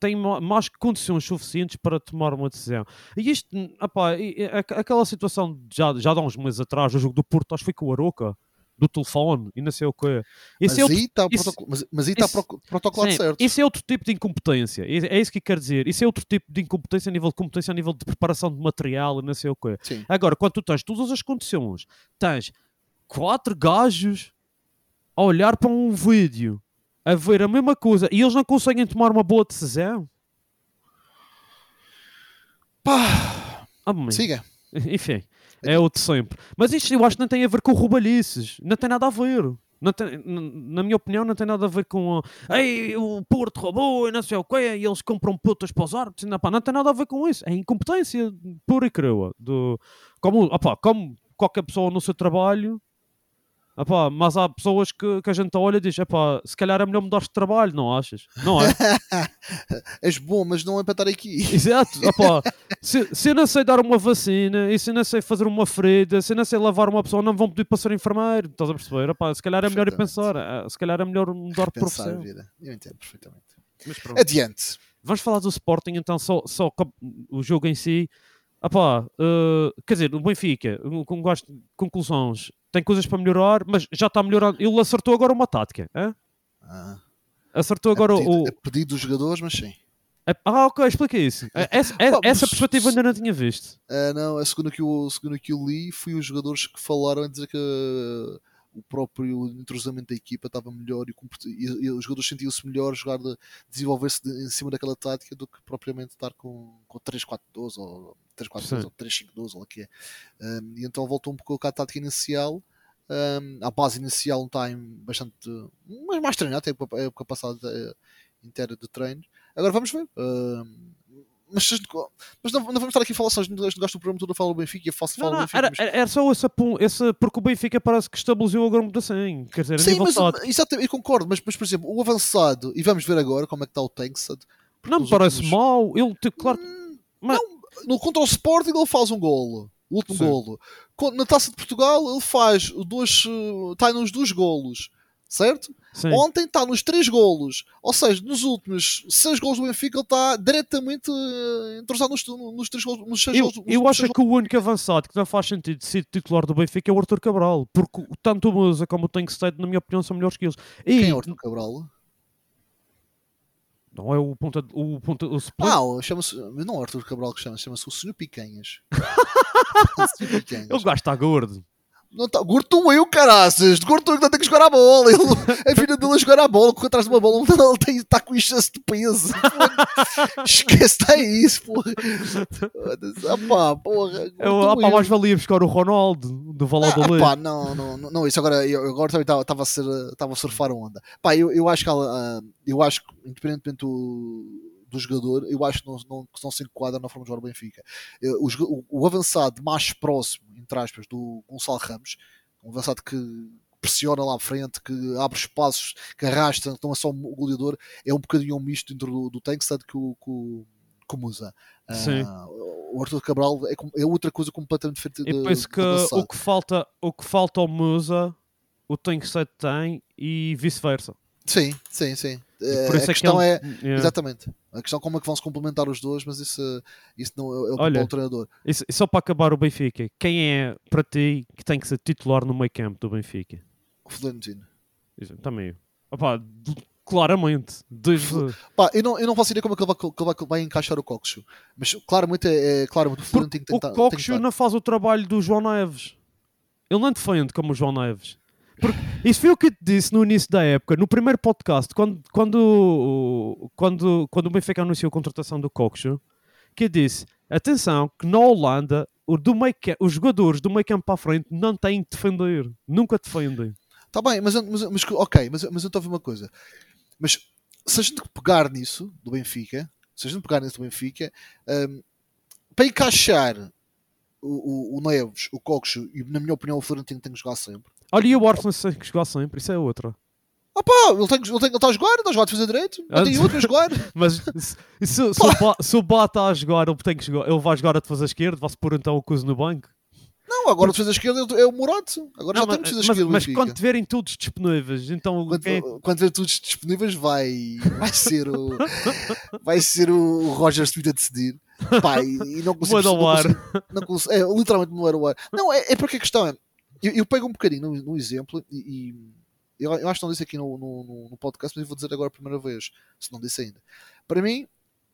têm ma- mais condições suficientes para tomar uma decisão. E isto, e- e aqu- aquela situação já, já há uns meses atrás, o jogo do Porto, acho que foi com o Aroca, do telefone e não sei o quê. Mas Esse é outro aí está isso- protocolo- mas, mas aí está isso- pro- protocolado Sim, certo. Isso é outro tipo de incompetência. É é isso que eu quero dizer. Isso é outro tipo de incompetência a nível de competência, a nível de preparação de material e não sei o quê. Sim. Agora, quando tu tens todas as condições, tens quatro gajos a olhar para um vídeo, a ver a mesma coisa e eles não conseguem tomar uma boa decisão. Pá, Ah, bem, siga. Enfim, é o de sempre. Mas isto eu acho que não tem a ver com roubalhices. Não tem nada a ver. Tem- na minha opinião, não tem nada a ver com Ei, o Porto roubou e não sei o quê, e eles compram putas para os árbitros. Não, pá, não tem nada a ver com isso. É incompetência pura e crua. Do, como, opá, como qualquer pessoa no seu trabalho, opá, mas há pessoas que, que a gente olha e diz: opá, se calhar é melhor mudar de trabalho, não achas? Não é? És bom, mas não é para estar aqui. Exato, opá, se, se eu não sei dar uma vacina e se eu não sei fazer uma ferida, se eu não sei lavar uma pessoa, não me vão pedir para ser enfermeiro. Estás a perceber? Opá, se calhar é melhor ir pensar, ah, se calhar é melhor mudar de a profissão. vida. Eu entendo perfeitamente. Adiante. Vamos falar do Sporting então, só, só o jogo em si. Opá, eh, quer dizer, o Benfica, com gosto de conclusões, tem coisas para melhorar, mas já está melhorando. Ele acertou agora uma tática. Ah, Acertou é agora pedido, o. é pedido dos jogadores, mas sim. é- Ah, ok, explica isso. Essa, é- Pá, essa perspectiva ainda não tinha visto. Ah, não, segundo que, eu, segundo que eu li, foi os jogadores que falaram a dizer que ah, o próprio entrosamento da equipa estava melhor e, e- e os jogadores sentiam-se melhor jogar de- desenvolver-se de- em cima daquela tática do que propriamente estar com, com 3-4-12 ou 3-4-12 Sim. ou 3-5-12 ou o que é. Ah, e então voltou um pouco à tática inicial. Um, a base inicial está em bastante mas mais treinado, é a época- a época passada eh, inteira de treino. Agora vamos ver. Um, mas, mas não, não vamos estar aqui a falar só, este negócio do programa todo a falar do Benfica e Não, falar do não, Benfica. era, mas- era- só esse, pun- esse. Porque o Benfica parece que estabilizou agora assim. Quer dizer, a Sim, mas exatamente, eu concordo, mas, mas por exemplo, o avançado, e vamos ver agora como é que está o Tanksad. Não me parece últimos- mau. Ele, tipo, claro. mas- No, contra o Sporting ele faz um golo. O último Sim. golo. Na taça de Portugal ele faz dois. eh, Está nos dois golos. Certo? Sim. Ontem está nos três golos. Ou seja, nos últimos seis golos do Benfica ele está diretamente eh, entrosado nos, nos três golos. Nos seis Eu, golos, nos eu acho que o único avançado que não faz sentido de ser titular do Benfica é o Arthur Cabral, porque tanto o Musa como o Tankstead, na minha opinião, são melhores que eles. E Quem é o Arthur Cabral? não é o ponta, o ponta, o split. Ah, chama-se. Não é o Arthur Cabral que chama, chama-se o Senhor Picanhas. o Senhor Picanhas. Ele gosta gordo. Não tá, gordo tu eu, caraças. Eu que não tem que jogar a bola. Ele, a vida dele a jogar a bola, correr atrás de uma bola, ele tem, está com excesso de peso. Esquece, está isso, porra. Ah, pá, porra. Eu, gordo ah, pá, mais valia buscar o Ronaldo do Ah, Valladolid. pá, não, não, não, isso agora, eu agora também estava a, ser, a surfar a onda. Pá, eu, eu acho que ah, eu acho que, independentemente do, do jogador, eu acho que não, não, que não se enquadra na forma de jogar o Benfica. Eh, O, o, o avançado mais próximo, entre aspas, do Gonçalo Ramos, um avançado que pressiona lá à frente, que abre espaços, que arrasta, que não é só o goleador, é um bocadinho um misto dentro do, do tanque, tanto que o, que o, que Musa. Sim. o Arthur Cabral é, é outra coisa completamente diferente E de- penso que o que, falta, o que falta ao Musa, o Tank 7 tem e vice-versa. Sim, sim, sim. Por a isso é que questão é, ele- yeah. exatamente, a questão é como é que vão se complementar os dois, mas isso, isso não é, é o Olha, do treinador. E e só para acabar o Benfica, quem é para ti que tem que ser titular no meio campo do Benfica? O Florentino. Isso, Também eu. D- claramente. Desde... Pá, eu não, eu não faço ideia como é que ele vai, que ele vai, vai encaixar o Coxo, mas claramente é, é claramente o Florentino tem O que tentar. tem que Coxo não faz o trabalho do João Neves. Ele não defende como o João Neves. Porque isso foi o que eu te disse no início da época, no primeiro podcast, quando, quando, quando, quando o Benfica anunciou a contratação do Coxo, que eu disse, atenção, que na Holanda o do os jogadores do meio campo para a frente não têm de defender. Nunca defendem. Tá bem, mas, mas, mas ok, mas, mas eu estou a ver uma coisa. Mas se a gente pegar nisso do Benfica, se a gente pegar nisso do Benfica, hum, para encaixar o, o, o Neves, o Coxo e, na minha opinião, o Florentino tem que jogar sempre. Olha, e o Arsenal tem que jogar sempre, isso é outra. Ah pá, ele, tem, ele, tem, ele está a jogar, está a jogar a defesa direito, não tem outro a jogar. Mas se, se, se o Ba- se o Bá está a jogar, ele, tem que jogar, ele vai jogar a defesa esquerda, vai-se pôr então o Cuso no banco. Não, agora a defesa esquerda é o Morato. Agora Não, já mas, temos defesa mas, esquerda. mas Benfica. quando tiverem todos disponíveis, então Quando, é- quando tiver todos disponíveis, vai, vai ser o vai ser o Roger Smith a decidir. Pá, e, e não consigo. Não consigo- não consigo- é, literalmente não era o ar. Não, é, é porque a questão é. Eu, eu pego um bocadinho no, no exemplo e. e eu, eu acho que não disse aqui no, no, no- podcast, mas eu vou dizer agora a primeira vez, se não disse ainda. Para mim,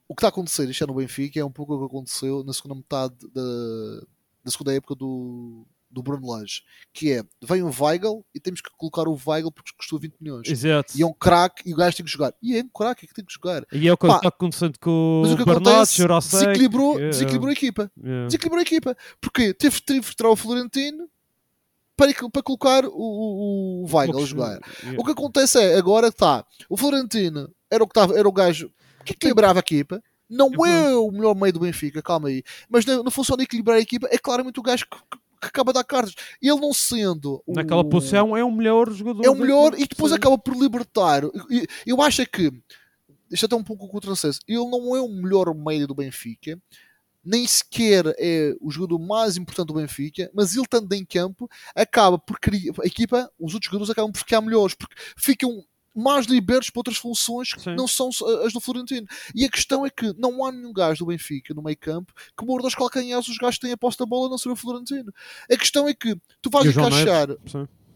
o que está a acontecer isto é no Benfica é um pouco o que aconteceu na segunda metade da, da segunda época do, do Bruno Lage, que é, vem um Weigl e temos que colocar o Weigl porque custou 20 milhões. Exato. E é um craque e o gajo tem que jogar. E é um craque é que tem que jogar. E é o que está acontecendo com Mas o o Bernardo, desequilibrou, yeah, desequilibrou a equipa. yeah. Desequilibrou a equipa. Porque teve, teve que tirar o Florentino para, para colocar o, o, o Weigl a jogar. Yeah. O que acontece é, agora está, o Florentino era o, que estava, era o gajo que equilibrava a equipa, não Eu é o melhor meio do Benfica, calma aí, mas na, na função de equilibrar a equipa é claramente o gajo que, que- acaba de dar cartas. Ele não sendo o- Naquela posição é o melhor jogador. é o melhor e depois acaba por libertar. E- Eu acho que isto é até um pouco contrassenso. Ele não é o melhor meio do Benfica, nem sequer é o jogador mais importante do Benfica, mas ele estando em campo acaba por criar a equipa, os outros jogadores acabam por ficar melhores porque ficam mais libertos para outras funções que Sim. não são as do Florentino. E a questão é que não há nenhum gajo do Benfica no meio campo que morda os calcanhares os gajos que têm a posse da bola não ser o Florentino. A questão é que tu vais encaixar.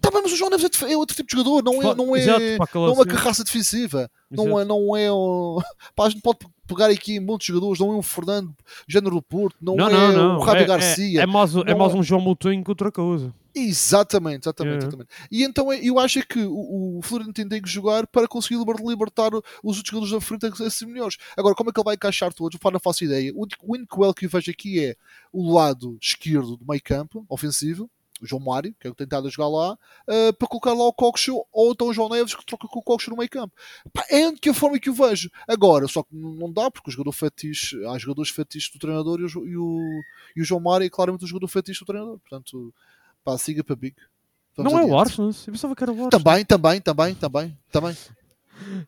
Tá bem, mas o João Neves é é outro tipo de jogador, não é, não é, exato, não é uma carraça defensiva. Não é, não é. Pá, a gente pode pegar aqui muitos jogadores, não é um Fernando género do Porto, não, Não, é não, não. o Rabi é, Garcia. É, é mais, é mais é- um João Moutinho que outra coisa. Exatamente, exatamente, Yeah. exatamente. E então é- eu acho é que o, o Florentino tem que jogar para conseguir liber- libertar os outros jogadores da frente a ser melhores. Agora, como é que ele vai encaixar todos? Não faço ideia. O único- o único que eu vejo aqui é o lado esquerdo do meio campo, ofensivo, o João Mário, que é o estado a jogar lá, ah, para colocar lá o Coxo ou então o João Neves que troca com o Coxo no meio campo. Pá, é a única forma que eu vejo. Agora, só que não dá, porque o jogador fetiche, há jogadores fetiches do treinador e o, e o, e o João Mário é claramente o jogador fetiche do treinador. Portanto, pá, siga para Big. Vamos não é o adiante. Arsenal? Eu pensava que era o Arsenal. Também, também, também, também, também.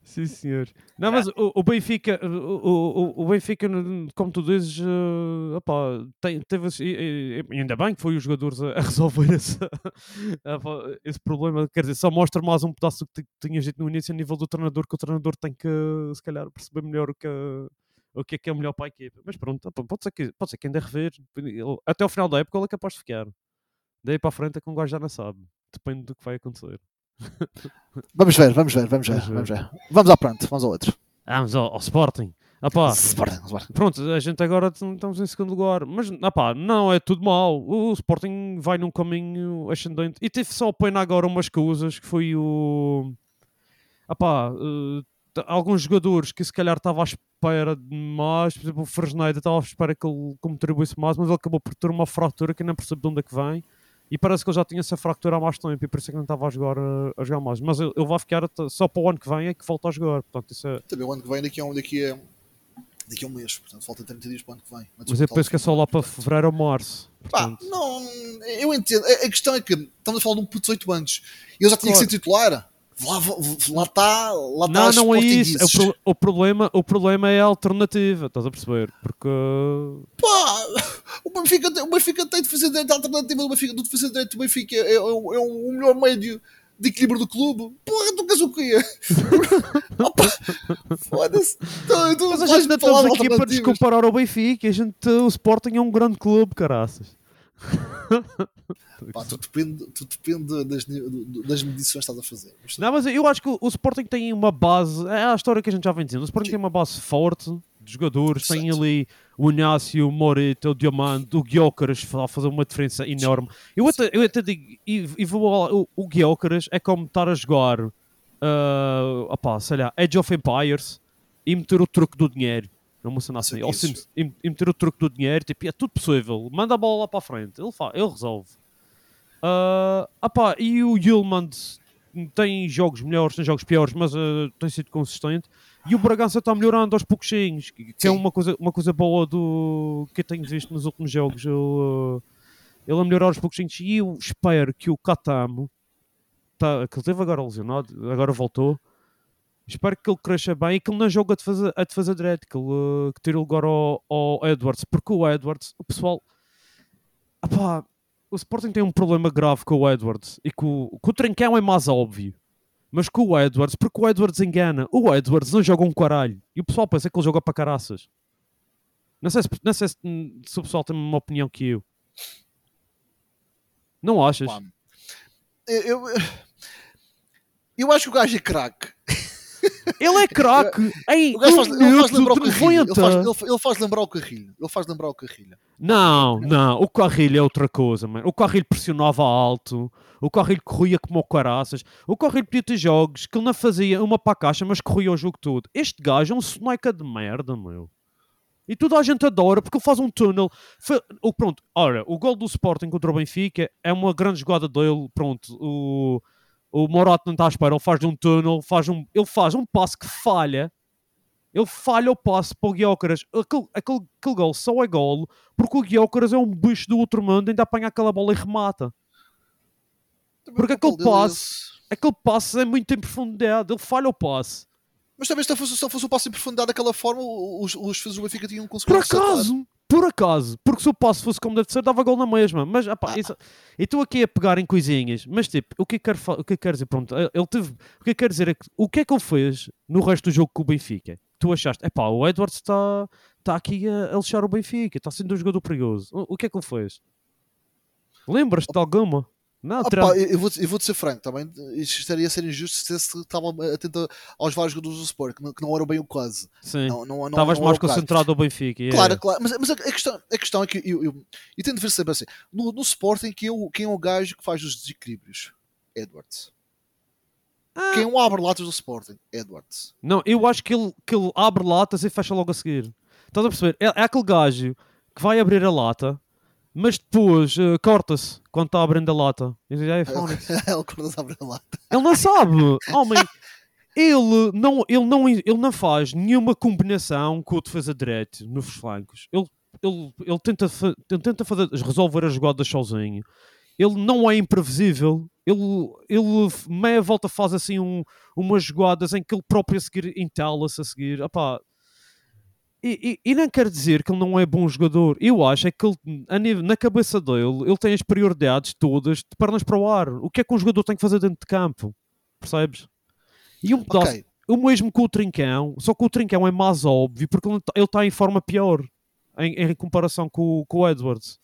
Sim, senhor. Não, mas o, o Benfica, o, o, o Benfica, como tu dizes, eh, opá, tem, teve e, e- ainda bem que foi os jogadores a, a resolver esse, epá, esse problema. Quer dizer, só mostra mais um pedaço do que ti- tinhas dito no início a nível do treinador, que o treinador tem que, se calhar, perceber melhor o que, o que é que é melhor para a equipa. Mas pronto, pode ser que, pode ser que ainda rever. Até ao final da época ele é capaz de ficar. Daí para a frente é que um gajo já não sabe. Depende do que vai acontecer. Vamos ver, vamos ver, vamos ver, Vamos ver. vamos à pronto, vamos ao outro. Vamos ao, ao Sporting. Ah pá, Sporting, Sporting. pronto, a gente agora estamos em segundo lugar. Mas, ah pá, não é tudo mal. O Sporting vai num caminho ascendente. E teve só pena agora umas coisas, que foi o... Ah pá, eh, alguns jogadores que se calhar estava à espera de mais. Por exemplo, o Fresneda estava à espera que ele contribuísse mais, mas ele acabou por ter uma fratura que nem percebe de onde é que vem. E parece que ele já tinha essa fratura há mais tempo e por isso é que não estava a jogar, eh, a jogar mais. Mas ele, ele vai ficar até- só para o ano que vem é que volta a jogar. Portanto, isso é... Também o ano que vem, daqui a um, daqui a, daqui a um mês. Portanto, falta 30 dias para o ano que vem. Mas eu penso que é só lá para fevereiro ou março. Pá, Portanto, não, eu entendo. A, a questão é que estamos a falar de um puto de 18 anos. E ele já tinha Claro. que ser titular. Lá está, lá está. Lá não, está não é isso. É o, pro- o problema, o problema é a alternativa, estás a perceber? Porque Pá, o Benfica, tem- o Benfica tem defesa direita a alternativa do Benfica, do defesa direito do Benfica é, é, o- é o melhor médio de equilíbrio do clube. Porra, tu queres o quê? Opa, Foda-se. Tu, tu Mas a gente não estamos de aqui para descomparar o Benfica. A gente, o Sporting é um grande clube, caraças. Pá, tu depende, tu depende das, das medições que estás a fazer. Não, mas eu acho que o, Sporting tem uma base. É a história que a gente já vem dizendo. O Sporting tem uma base forte de jogadores. Tem ali o Inácio, o Morita, o Diamante, o Guiócaras a fazer uma diferença enorme. Eu até, eu até digo, e, e vou lá, o, o Guiócaras é como estar a jogar, ah, opá, sei lá, Age of Empires e meter o truque do dinheiro. Não me assim. Ou. Sims, e, meter o truque do dinheiro, tipo, é tudo possível. Manda a bola lá para a frente, ele, fa, ele resolve. Ah, opá, e o Yilmand tem jogos melhores, tem jogos piores, mas ah, tem sido consistente. E o Bragança está melhorando aos pouquinhos, que, é Sim. uma coisa, uma coisa boa do que eu tenho visto nos últimos jogos. Ele, ah, ele a melhorar aos pouquinhos. E eu espero que o Catamo, tá, que ele teve agora lesionado, agora voltou. Espero que ele cresça bem e que ele não jogue a defesa, a defesa direita, que ele que tire o lugar ao, ao Edwards, porque o Edwards, o pessoal. Apá, o Sporting tem um problema grave com o Edwards e o, que o Trincão é mais óbvio. Mas com o Edwards, porque o Edwards engana. O Edwards não joga um caralho. E o pessoal pensa que ele joga para caraças. Não sei se, não sei se, se o pessoal tem uma opinião que eu. Não achas? eu, eu, eu acho que o gajo é craque. Ele é craque em O gajo faz, ele faz lembrar o Carrilho. Ele 90. faz, ele, ele faz lembrar o Carrilho. Ele faz lembrar o Carrilho. Não, não, o Carrilho é outra coisa, mano. O Carrilho pressionava alto, o Carrilho corria como o caraças, o Carrilho podia ter jogos que ele não fazia uma para a caixa, mas corria o jogo todo. Este gajo é um soneca de merda, meu. E toda a gente adora porque ele faz um túnel. Foi- pronto, ora, o gol do Sporting contra o Benfica é uma grande jogada dele. Pronto, o, o Morato não está à espera, ele faz um túnel, faz um, ele faz um passe que falha. Ele falha o passe para o Guiócaras. Aquele, aquele, aquele gol só é golo porque o Guiócaras é um bicho do outro mundo, ainda apanha aquela bola e remata. Porque O papel aquele é esse. Aquele passe é muito em profundidade, ele falha o passe. Mas talvez se não fosse, se não fosse o passo em profundidade daquela forma, os, os defesas do Benfica tinham conseguido Por acaso, por acaso, porque se o passe fosse como deve ser, dava gol na mesma. Mas, apá, isso, eu estou aqui a pegar em coisinhas, mas tipo, o que eu quero, fa- o que eu quero dizer, pronto, ele teve, o que eu quero dizer é que o que é que ele fez no resto do jogo com o Benfica? Tu achaste, é pá, o Edwards está tá aqui a, a lixar o Benfica, está sendo um jogador perigoso. O, o que é que ele fez? Lembras-te de alguma? Não, Ah, pá, eu, vou, eu vou-te ser franco também. Isto estaria a ser injusto se se estava atento aos vários jogadores do Sport, que não, que não eram bem o caso. sim. Não, Estavas mais era caso. concentrado no Benfica. yeah. Claro, claro. Mas, mas a, a questão, a questão é que eu, eu, eu tento ver sempre assim: no, no Sporting, quem é, o, quem é o gajo que faz os desequilíbrios? Edwards. Ah. Quem é o abre-latas do Sporting? Edwards. Não, eu acho que ele, que ele abre latas e fecha logo a seguir. Estás a perceber? É, é aquele gajo que vai abrir a lata, mas depois eh, corta-se quando está abrindo a lata. E diz, "Ei, Fónix." Ele abre a lata. ele não sabe, homem. Ele não, ele, não, ele não faz nenhuma combinação com o defesa direito nos flancos. Ele, ele, ele, tenta, ele tenta fazer, resolver as jogadas sozinho. Ele não é imprevisível. Ele, ele meia volta faz assim um, umas jogadas em que ele próprio a seguir entala-se a seguir. Epá, e, e, e não quer dizer que ele não é bom jogador. Eu acho é que ele, a nível- na cabeça dele, ele tem as prioridades todas de pernas para o ar. O que é que um jogador tem que fazer dentro de campo? Percebes? E um pedaço, Ok. o mesmo com o Trincão, só que o Trincão é mais óbvio porque ele está em forma pior em, em comparação com, o- com o Edwards.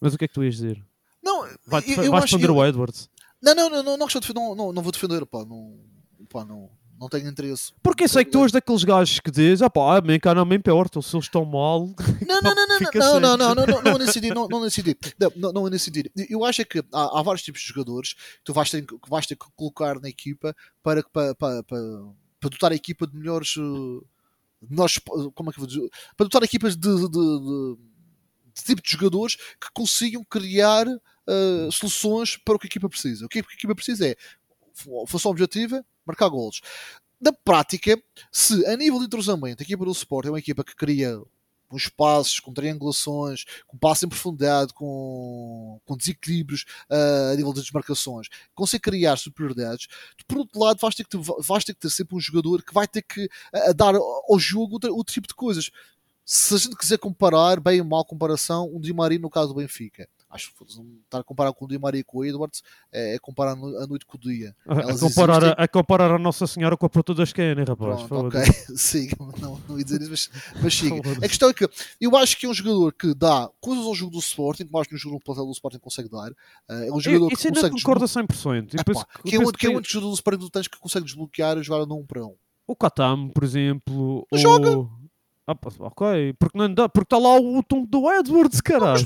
Mas o que é que tu ias dizer? Não, Vai, eu, eu vais acho defender eu- o Edwards? Não, não, não, não, não, não, não vou defender, pá, não, pá, não, não tenho interesse. Porque sei que tu és daqueles gajos que dizem, ah pá, cá não me importa, se eles estão mal. Não, não, não, não, não, não, não, não, não, não é nesse sentido, não, não é nesse sentido. Não, não, não é nesse sentido. Eu acho é que há, há vários tipos de jogadores que tu vais ter, que vais ter que colocar na equipa para, para, para, para, dotar a equipa de melhores. eh, de melhores como é que vou dizer? Para dotar equipas de, de, tipo de jogadores que consigam criar eh, soluções para o que a equipa precisa. O que a equipa precisa é função objetiva, marcar golos. Na prática, se a nível de entrosamento a equipa do Sport é uma equipa que cria com espaços, com triangulações, com passo em profundidade, com, com desequilíbrios ah, a nível das desmarcações, consegue criar superioridades, por outro lado vais ter, que ter, vais ter que ter sempre um jogador que vai ter que ah, dar ao jogo outro, outro tipo de coisas. Se a gente quiser comparar, bem ou mal comparação, um Di Maria no caso do Benfica. Acho que não estar a comparar com o Di Maria e com o Edwards é, é comparar a no- a noite com o dia. A, a Elas comparar, existem- a, a comparar a Nossa Senhora com a Porta das Canas, rapaz. Pronto, ok, siga, não, não ia dizer isso, mas, mas siga. A questão é que eu acho que é um jogador que dá coisas ao jogo do Sporting, que mais que um do plantel do Sporting consegue dar. Eh, é um jogador Eu- que Isso ainda consegue concorda desbloquear. 100%. E Epá, penso que é penso outro que é outro jogador do Sporting que tu tens que consegue desbloquear a jogar num um para um. O Katam, por exemplo. Mas joga. Ah, ok, porque não dá, porque está lá o tom do Edwards, caralho.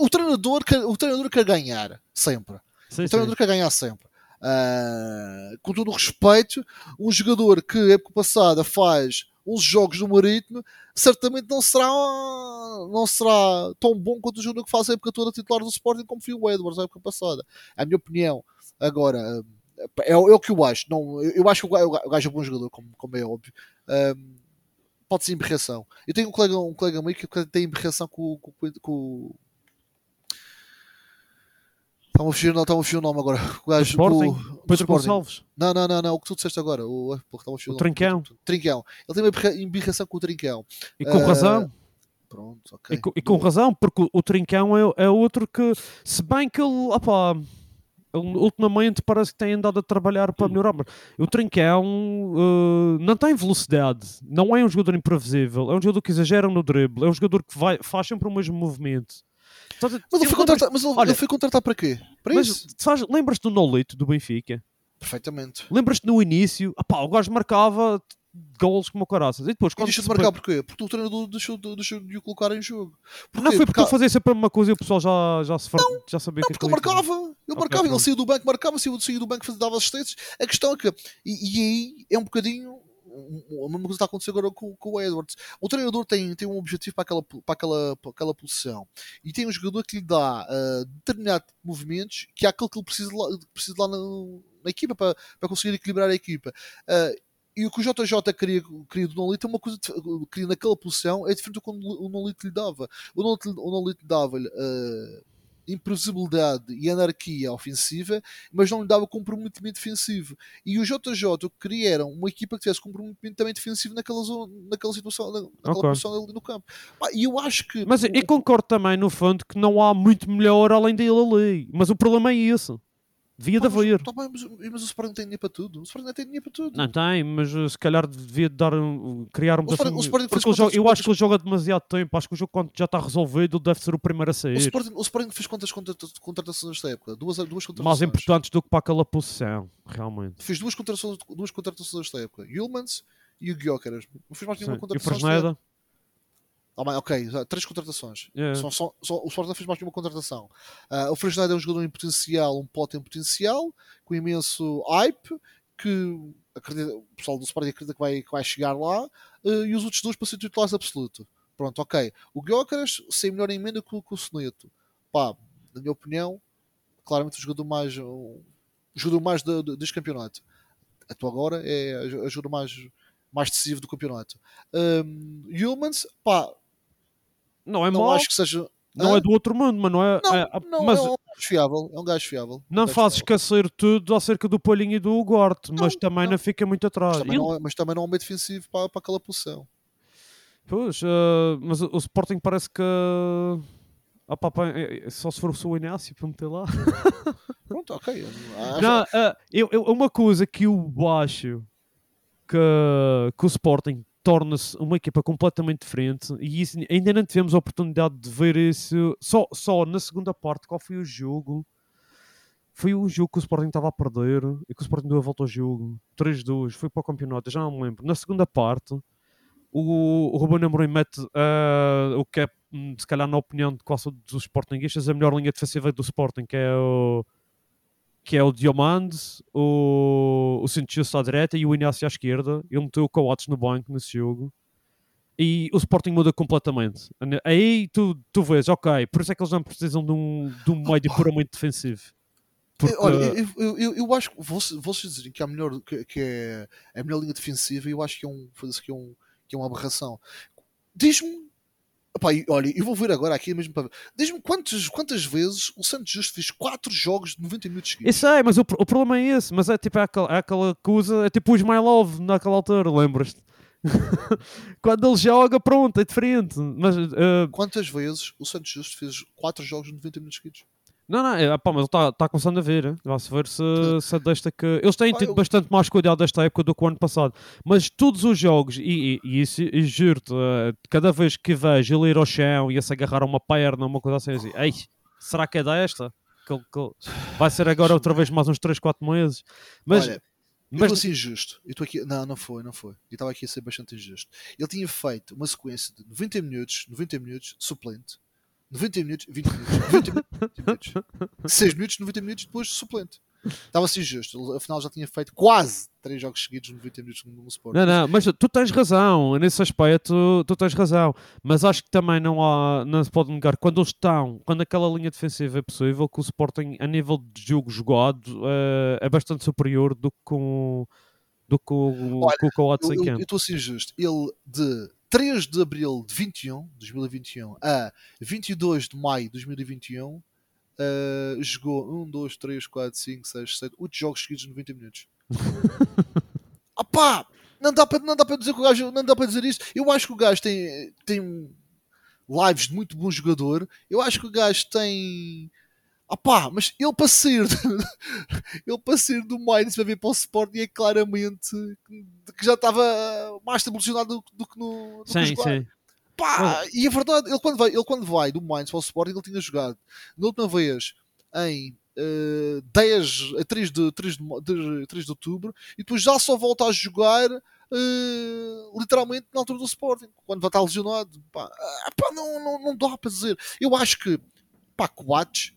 O, treinador quer, o treinador quer ganhar, sempre. Sim, O sim. treinador quer ganhar sempre. Ah, com todo o respeito, um jogador que época passada faz 11 jogos no Marítimo, certamente não será, não será tão bom quanto o jogador que faz a época toda titular do Sporting como foi o Edwards na época passada. É a minha opinião. Agora, é, é o que eu acho. Não, eu, eu acho que o gajo o gajo é um bom jogador, como, como é óbvio. Ah, pode ser emberração. Eu tenho um colega, um colega meu que tem emberração com, com, com, com Está-me a fugir, não, a fugir o nome agora. O gajo Sporting? com- do Pedro. Gonçalves. Não, não, não, não, o que tu disseste agora. O, ah, porra, a fugir O nome. Trincão. Trincão. Ele tem uma embirra- embirração com o Trincão. E com Ah, razão. Pronto, ok. E, co- e com razão, porque o, o Trincão é, é outro que, se bem que ele, ele ultimamente parece que tem andado a trabalhar para melhorar, mas o Trincão eh, não tem velocidade, não é um jogador imprevisível, é um jogador que exagera no drible, é um jogador que vai, faz sempre o mesmo movimento. Mas ele foi contratado, mas ele, olha, ele foi contratado para quê? Para mas isso? lembras-te do Nolito do Benfica? Perfeitamente. Lembras-te no início, opá, o gajo marcava golos como caraças. E depois, E deixou de marcar porquê? Porque o treinador deixou, de- deixou de o colocar em jogo. Não Porquê? foi porque ele fazia sempre a mesma coisa e o pessoal já, já, se far... já sabia Não, que porque ele aquilo ser. marcava. Ele Ok, marcava, ele pronto. saía do banco, marcava, saía, saía do banco, fazia, dava assistências. A questão é que. E, e aí é um bocadinho. A mesma coisa que está a acontecer agora com, com o Edwards. O treinador tem, tem um objetivo para aquela, para, aquela, para aquela posição e tem um jogador que lhe dá uh, determinado movimentos que é aquele que ele precisa lá, precisa lá na, na equipa para, para conseguir equilibrar a equipa. Uh, e o que o JJ queria, queria do Nolito é uma coisa que queria naquela posição é diferente do que o Nolito lhe dava. O Nolito, o Nolito dava-lhe uh, imprevisibilidade e anarquia ofensiva, mas não lhe dava comprometimento defensivo. E o JJ o que queria era uma equipa que tivesse comprometimento também defensivo naquela, zona, naquela situação, na- naquela Ok. posição ali no campo. E eu acho que. Mas eu concordo também, no fundo, que não há muito melhor além dele ali. Mas o problema é esse. Devia de Pá, mas- haver. tá bem, mas, mas o Sporting tem dinheiro para tudo. O Sporting não tem dinheiro para tudo. Não tem, mas uh, se calhar devia dar um, criar um O Sporting- o Sporting porque joga- Eu acho que ele joga demasiado tempo. Acho que o jogo, quando já está resolvido, deve ser o primeiro a O sair. Sporting, o Sporting fez quantas contrata- contratações nesta época? Duas, duas Mais contratações. importantes do que para aquela posição, realmente. Fez duas contratações, duas contratações nesta época. Yulmans e o Gyökeres. Não fez mais nenhuma Sim. E o contratação. esta época. Fresneda, ok, já, três contratações. É. Só, só, só- o Sporting não fez mais nenhuma contratação. Ah, o Fresneda é um jogador em potencial, um pote em potencial, com imenso hype, que acredita- o pessoal do Sporting acredita que vai, que vai chegar lá, ah, e os outros dois para ser titulares absoluto. Pronto, ok. O Gyökeres sem melhor emenda que, o- que o Soneto. Pá, na minha opinião, claramente o jogador mais, o jogador mais do- do- deste campeonato. Até agora é o jogador mais, mais decisivo do campeonato. Um, Humans, pá, não é não mau, acho que seja. não é do outro mundo, mas não é. Não, é- não, mas é um gajo fiável. É um gajo fiável. É um não gajo faz fiável. esquecer tudo acerca do Palhinho e do Ugarte, mas Não, também não, não. fica muito Mas atrás. também, Ele- não é, mas também não é um meio defensivo para, para aquela posição. Pois, eh, mas o, o Sporting parece que. Ah, pá, pá, é- é só se for o seu Inácio para meter lá. Pronto, ok. Acho- Não, eh, eu, eu- uma coisa que eu acho que, que o Sporting torna-se uma equipa completamente diferente e isso, ainda não tivemos a oportunidade de ver isso só, só na segunda parte. Qual foi o jogo? Foi o jogo que o Sporting estava a perder e que o Sporting deu a volta ao jogo. 3-2, foi para o campeonato, já não me lembro. Na segunda parte, o, o Ruben Amorim mete ah, o que é, hum, se calhar, na opinião de quase todos os Sportingistas, a melhor linha defensiva do Sporting, que é o que é o Diomande, o, o Santos à direita e o Inácio à esquerda. Ele meteu o Coates no banco nesse jogo. E o Sporting muda completamente. Aí tu, tu vês, ok, por isso é que eles não precisam de um, de um meio puramente defensivo. Porque, Olha, eu, eu, eu, acho que vocês, dizerem que, é a melhor, que, que é a melhor linha defensiva, eu acho que é, um, que é, um, que é uma aberração. Diz-me. Epá, e olha, eu vou ver agora aqui mesmo para ver. Diz-me quantas, quantas vezes o Santos Justo fez 4 jogos de 90 minutos seguidos. Isso é, mas o, o problema é esse. Mas é tipo é aquela, é aquela coisa, é tipo o Ismailov naquela altura, lembras-te? Quando ele joga, pronto, é diferente. Mas, eh, Quantas vezes o Santos Justo fez 4 jogos de 90 minutos seguidos? Não, não, é, pá, mas ele está tá começando a ver. Vai-se ver se, se é desta que. Eles têm tido eu- bastante mais cuidado desta época do que o ano passado. Mas todos os jogos, e, e, e isso, e juro-te, eh, cada vez que vejo ele ir ao chão e a se agarrar a uma perna, uma coisa assim, eu digo, ei, será que é desta? Que que Vai ser agora outra vez mais uns 3, 4 meses. Mas, Olha, eu mas estou assim injusto. Eu estou aqui. Não, não foi, não foi. Eu estava aqui a ser bastante injusto. Ele tinha feito uma sequência de 90 minutos, 90 minutos, suplente. 90 minutos, 20 minutos, 90 minutos, 20 minutos. 6 minutos, 90 minutos, depois suplente. Estava assim justo. Afinal já tinha feito quase 3 jogos seguidos, 90 minutos no, Sport. Não, não, mas tu tens razão, nesse aspecto tu tens razão, mas acho que também não há, não se pode negar, quando eles estão, quando aquela linha defensiva é possível, que o Sporting a nível de jogo jogado eh, é bastante superior do que com, do que o, Olha, com o Coates Eu em eu- eu campo. estou assim justo. Ele de 3 de abril de 21, 2021 a 22 de maio de 2021 eh, jogou 1, 2, 3, 4, 5, 6, 7, 8 jogos seguidos de 90 minutos. Pá! Não dá para não dá para dizer que o gajo não dá para dizer isso. Eu acho que o gajo tem tem lives de muito bom jogador. Eu acho que o gajo tem ah pá, mas ele para sair ele para sair do Mainz para vir para o Sporting é claramente que que já estava mais estabelecionado do, do que no do que Sim, jogar. sim. Pá, e a verdade, ele quando vai, ele quando vai do Mainz para o Sporting, ele tinha jogado na última vez em eh, 10 a 3 de, 3, de, mo- de, 3 de outubro e depois já só volta a jogar eh, literalmente na altura do Sporting, quando vai estar lesionado. Pá, ah, pá, não, não, não dá para dizer. Eu acho que pá, Coates,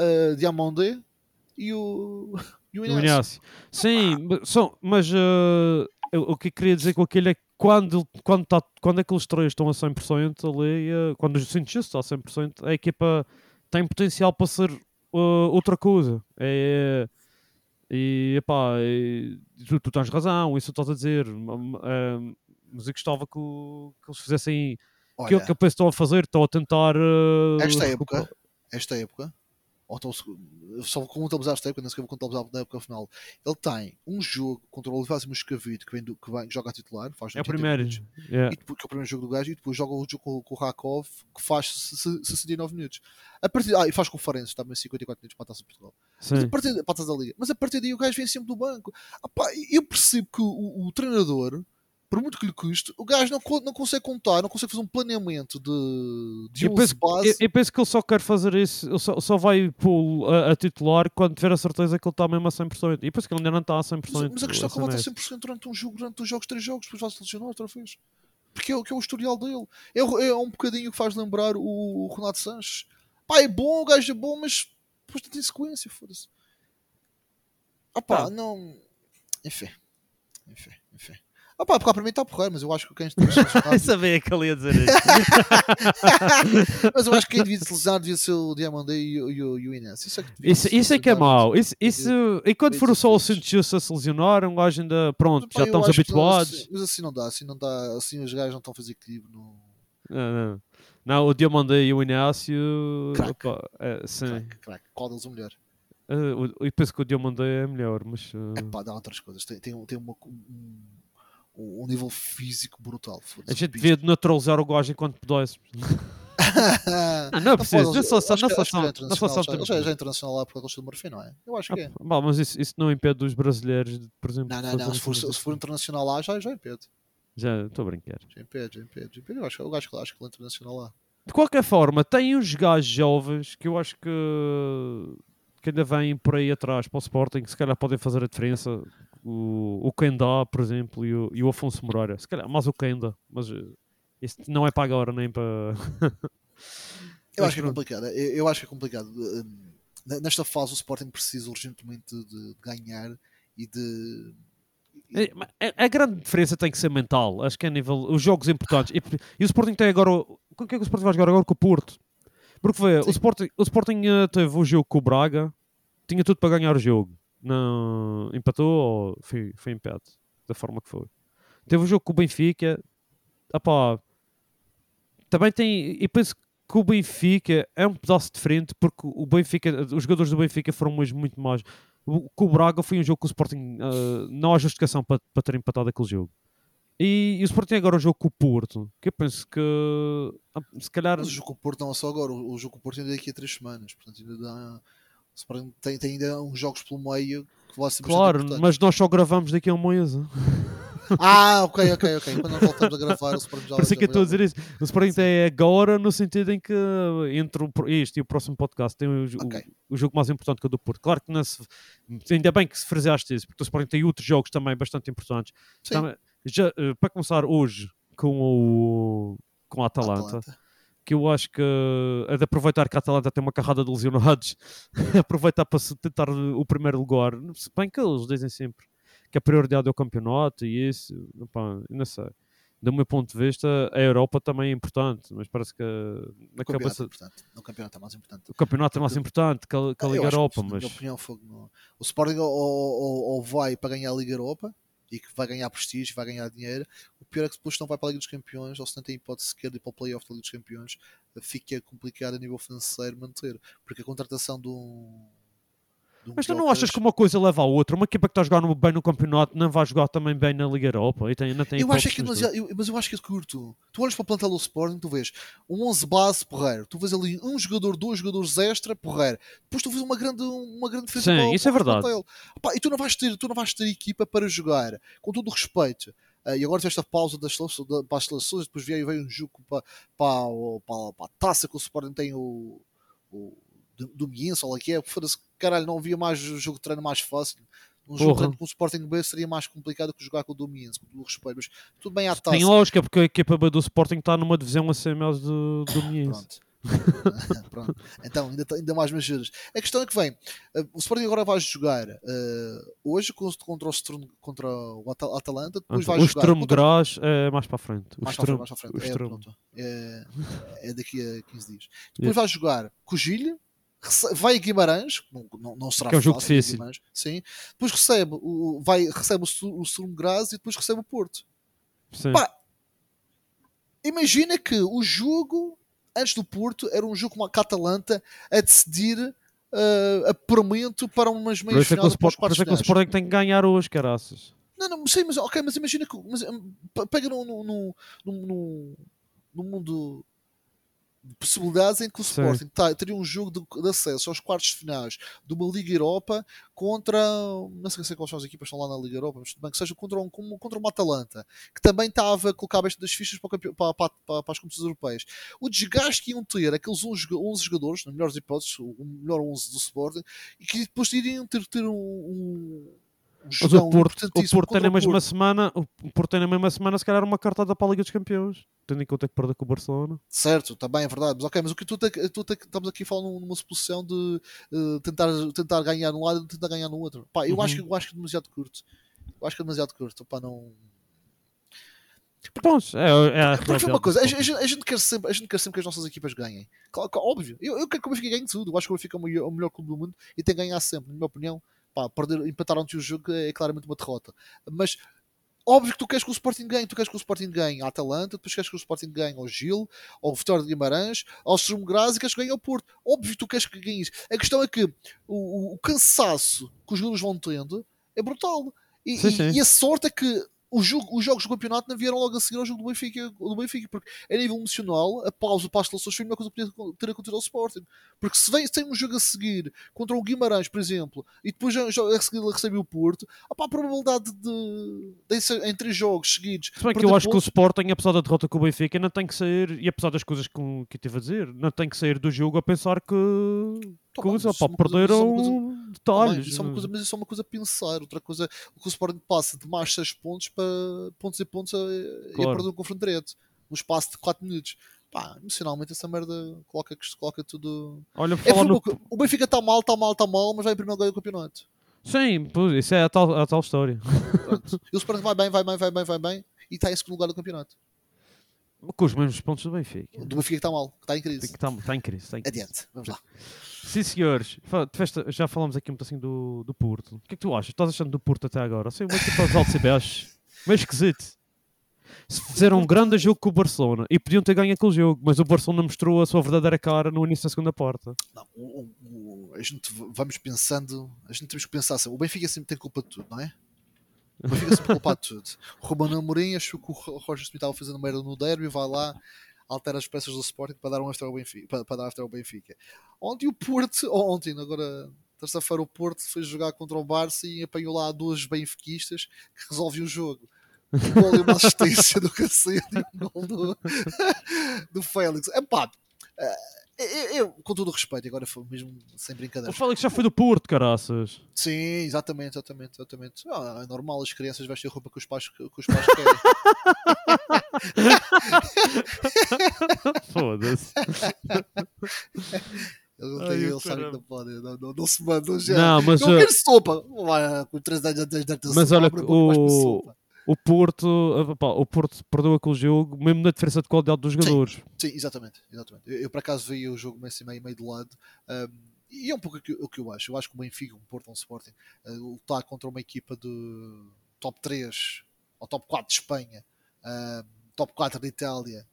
uh, Diamondé e o, e o O Inácio. Sim, mas são, mas eh, eu- o que eu queria dizer com aquilo é que quando, quando, tá, quando aqueles três estão a 100% ali, eh, quando os cientistas estão a 100%, a equipa tem potencial para ser eh, outra coisa. É, e epá, e tu, tu tens razão, isso estás a dizer, eh, mas eu gostava que, o- que eles fizessem Olha, aquilo que eu penso que estão a fazer, estão a tentar. eh, esta época, esta época, ou se- só contabilizar esta época, não se contabilizar na época final, ele tem um jogo contra o Olivais Moscavide que, vem do, que, vem, que joga a titular, faz É o 80 primeiro. yeah. e depois, que é o primeiro jogo do gajo, e depois joga o jogo com, com o Rakov que faz se- se- 69 minutos. A partir, ah, e faz conferências também 54 minutos para a taça de Portugal. Mas a Sim. partir, para a taça da Liga. Mas a partir daí o gajo vem sempre do banco. Ah, pá, eu percebo que o, o treinador, por muito que lhe custe, o gajo não, não consegue contar, não consegue fazer um planeamento de, de Eu 11 penso, base. eu, eu penso que ele só quer fazer isso, ele só, só vai pô a, a titular quando tiver a certeza que ele está mesmo a 100%. E penso que ele ainda não está a 100%. Mas, mas a questão é que ele vai estar 100% durante um jogo, durante dois jogos, três jogos, depois vai se lesionar outra vez. Porque é, o- que é o historial dele. É, é um bocadinho que faz lembrar o, o Renato Sanches. Pá, é bom, o gajo é bom, mas depois tem sequência, foda-se. Ah pá, Tá. não. Enfim. Enfim, enfim. Ah pá, porque para mim está a porrar, mas eu acho que quem tem que se lesionar- Eu sabia que ele ia dizer isso. Mas eu acho que quem devia se lesionar devia ser o Diamandé e, o- e, o- e o Inés. Isso é que, devia Isso, isso é que é mau. Isso, isso, enquanto for só o Santos a se lesionar, um gajo ainda. Pronto, Pá, já estamos que não, habituados. assim- mas assim não dá, assim não dá, assim os gajos não estão a fazer equilíbrio. Não... Não, não. Não, o Diamandé e o Inácio. Crack. opa, é, sim. Crack, crack. Qual deles o melhor? Eh, o- eu penso que o Diamandé é melhor, mas. eh, É pá, dá outras coisas. Tem, tem, tem uma, um, um nível físico brutal. a gente devia naturalizar o gajo enquanto pudesse. Não, não é Não preciso. Na seleção, na seleção, já é na seleção já- já, é internacional lá por causa do Marfim, não é? Eu acho que é. Ah, bom, mas isso, isso não impede os brasileiros, de, por exemplo. Não, não, não. Se for, se for internacional lá, já, já impede. Já estou a brincar. Já impede, já impede. já impede. Eu acho, eu acho, que- acho que ele é internacional lá. De qualquer forma, tem uns gajos jovens que eu acho que, que ainda vêm por aí atrás para o Sporting, que se calhar podem fazer a diferença. O, o por exemplo, e o, e o Afonso Moreira. Se calhar mais o Kenda, mas eh, isso não é para agora nem para. Eu acho que é complicado. Eu, eu acho que é complicado. Hum, Nesta fase, o Sporting precisa urgentemente de, ganhar e de. É, A, a grande diferença tem que ser mental. Acho que é a nível. Os jogos importantes. E, e o Sporting tem agora. o- Com que é que o Sporting vai jogar agora com o Porto? Porque foi. O. Sporting, o Sporting eh, teve o jogo com o Braga. Tinha tudo para ganhar o jogo. Não, empatou ou foi, foi empate? Da forma que foi. Teve o jogo com o Benfica. Epá, também tem. E penso que o Benfica é um pedaço diferente porque o Benfica, os jogadores do Benfica foram mesmo muito mais. O, com o Braga foi um jogo que o Sporting ah, não há justificação para, para ter empatado aquele jogo. E, e o Sporting agora é um jogo com o Porto, que eu penso que ah, se calhar. Mas o jogo com o Porto não é só agora. O, o jogo com o Porto ainda é daqui a três semanas. Portanto, ainda dá. O Sporting tem, tem ainda uns jogos pelo meio que vão ser Claro, mas nós só gravamos daqui a um mês. ah. Ok, ok, ok. Quando nós voltamos a gravar, o Sporting já é que eu estou a dizer isso. O Sporting é agora no sentido em que entre o, este e o próximo podcast tem o, o- Ok. o jogo mais importante que o do Porto. Claro que ainda bem que se fraseaste isso, porque o Sporting tem outros jogos também bastante importantes. Sim. Também- já, eh, para começar hoje com o com a Atalanta, que eu acho que é de aproveitar que a Atalanta tem uma carrada de lesionados, aproveitar para se tentar o primeiro lugar. Se bem que eles dizem sempre que a prioridade é o campeonato e isso, não sei. Do meu ponto de vista, a Europa também é importante, mas parece que na O campeonato é cabeça importante. No campeonato é mais importante. o campeonato é mais importante que a, que a Liga eu acho que, Europa, na mas minha opinião, no- o Sporting ou, ou- ou vai para ganhar a Liga Europa e que vai ganhar prestígio, vai ganhar dinheiro. O pior é que depois não vai para a Liga dos Campeões ou se não tem hipótese sequer de ir para o playoff da Liga dos Campeões, fica complicado a nível financeiro manter. Porque a contratação de um. Mas tu não achas que uma coisa leva à outra? Uma equipa que está a jogar no- bem no campeonato não vai jogar também bem na Liga Europa? E tem, ainda tem Eu acho que é demasiado, eu- mas eu acho que é curto. Tu olhas para o plantel do Sporting, tu vês um 11 base porreiro, tu vês ali um jogador, dois jogadores extra porreiro, depois tu vês uma grande, uma grande diferença Sim, para, isso é para o verdade. e tu não, vais ter, tu não vais ter equipa para jogar, com todo o respeito. Ah, e agora tiveste a pausa das, seleções- da- para as seleções, depois veio, veio um jogo para, para, para, para a taça que o Sporting tem o, o do, do lá que é, foda-se, caralho, não havia mais jogo de treino mais fácil. Um jogo treino com o Sporting B seria mais complicado que jogar com o Domiense, com o respeito, mas tudo bem à taça. Tem lógica, porque a equipa B do Sporting está numa divisão acima do, do Miense. Pronto. Pronto. Então, ainda, ainda mais mexidas. A questão é que vem: eh, o Sporting agora vai jogar eh, hoje contra o, Sturm, contra o Atal- Atalanta, depois vai o jogar Sturm contra- Graz é mais para a frente. O mais para Sturm- frente, mais para frente. o É. É, é daqui a 15 dias. Depois vai jogar com o vai a Guimarães, não, não, será Que é um jogo fácil, difícil. Guimarães, sim. Depois recebe o, vai, recebe o, Stur- o Sturm Graz e depois recebe o Porto. Pá, imagina que o jogo antes do Porto era um jogo com a Atalanta a decidir uh, apuramento para umas meias é finais por isso é que o quartos Sporting tem que ganhar hoje, caraças. Não, não, sei, mas ok, mas imagina que mas, pe- pega num, num, num, num, mundo possibilidades em que o. Sporting tá- teria um jogo de, de acesso aos quartos de finais de uma Liga Europa contra não sei, sei quais são as equipas que estão lá na Liga Europa, mas tudo bem que seja contra um, contra uma Atalanta que também estava a colocar das fichas para, para, para, para, as competições europeias. O desgaste que iam ter aqueles 11, joga- 11 jogadores, nas melhores hipóteses, o melhor 11 do Sporting, e que depois iriam ter, ter um, um Mas o Porto, o Porto tem na mesma Porto. semana, o Porto tem na mesma semana, se calhar, uma cartada para a Liga dos Campeões. Tendo em conta que perdeu com o Barcelona. Certo, também é verdade, mas ok, mas o que tu, te- tu te- estamos aqui a falar num- numa suposição de eh, tentar, tentar ganhar num lado e tentar ganhar no outro. Pá, eu, Uhum. acho, que- eu acho que é demasiado curto. Eu acho que é demasiado curto. Pá, não... Bom, é, é a Porque foi uma coisa, a, gente- a gente quer sempre, a gente quer sempre que as nossas equipas ganhem. Claro, claro, óbvio, eu, eu quero que o Benfica ganhe tudo. Eu acho que o Benfica é o melhor, o melhor clube do mundo e tem que ganhar sempre, na minha opinião. Pá, perder, empatar ontem o jogo é claramente uma derrota. Mas óbvio que tu queres que o Sporting ganhe, tu queres que o Sporting ganhe a Atalanta, depois queres que o Sporting ganhe ao Gil, ao Vitória de Guimarães, ao Sturm Graz e queres que ganhe ao Porto. Óbvio que tu queres que ganhe isso. A questão é que o, o- cansaço que os jogadores vão tendo é brutal. E, Sim, sim. e a sorte é que o jogo- os jogos do campeonato não vieram logo a seguir ao jogo do Benfica, do Benfica porque a nível emocional, a pausa para as seleções foi a melhor coisa que podia ter acontecido ao Sporting. Porque se, vem, se tem um jogo a seguir contra o Guimarães, por exemplo, e depois a seguir recebe o Porto, opá, a probabilidade de, de em três jogos seguidos. Se bem que eu acho que o Sporting, apesar da derrota com o Benfica, não tem que sair, e apesar das coisas que, que eu tive a dizer, não tem que sair do jogo a pensar que, Tá bem, coisa, pá, é perderam é detalhes. isso é uma coisa, mas isso é uma coisa a pensar. Outra coisa, o que o Sporting passa de mais 6 pontos para pontos e pontos a, e a Claro. perder um confronto direto no espaço de 4 minutos. Pá, emocionalmente essa merda coloca, coloca tudo. Olha, É no... o Benfica está mal, está mal, está mal, mas vai em primeiro lugar do campeonato. Sim, isso é a tal, a tal história. Pronto. e o Sporting vai bem, vai bem, vai bem, vai bem e está em segundo lugar do campeonato. Com os mesmos pontos do Benfica. Do Benfica que está mal, que está em crise. Está tá em crise. Tá em crise. Adiante, vamos lá. Sim, senhores. Tiveste- Já falamos aqui um pedacinho do, do Porto. O que é que tu achas? Estás achando do Porto até agora? Assim, meio tipo aos altos. Meio esquisito. Se fizeram um grande jogo com o Barcelona e podiam ter ganho aquele jogo, mas o Barcelona mostrou a sua verdadeira cara no início da segunda porta. Não, o- o- a gente vamos pensando, a gente temos que pensar assim, o Benfica sempre tem culpa de tudo, não é? O Benfica sempre culpa de tudo. O Romano Amorim achou que o Ro- Roger Smith estava fazendo merda no derby, vai lá, altera as peças do Sporting para dar um after ao Benfica. Para, para dar after ao Benfica. Ontem o Porto, ou ontem, agora terça-feira o Porto foi jogar contra o Barça e apanhou lá duas benfiquistas que resolviam o jogo. Um gol e uma assistência do Cacete e um gol do, do Félix. Epá, eh, eu, eu, com todo o respeito, agora foi mesmo sem O brincadeira. Félix já foi do Porto, caraças. Sim, exatamente, exatamente, exatamente. Ah, é normal as crianças vestem roupa que os pais, que os pais querem. Foda-se. Eles não Ai, têm, o eles sabem que não podem, não, não, não se mandam já. Não, mas, não uh, quero sopa. Vai, com 3 anos antes da Mas olha, o- o Porto, pá, o Porto perdeu aquele jogo, mesmo na diferença de qualidade dos jogadores. Sim, exatamente. exatamente. Eu, eu, por acaso vi o jogo meio assim, meio, meio de lado. um, e é um pouco o que, o que eu acho. Eu acho que o Benfica, um Porto, um Sporting, uh, lutar contra uma equipa de top 3 ou top 4 de Espanha, um, top 4 de Itália,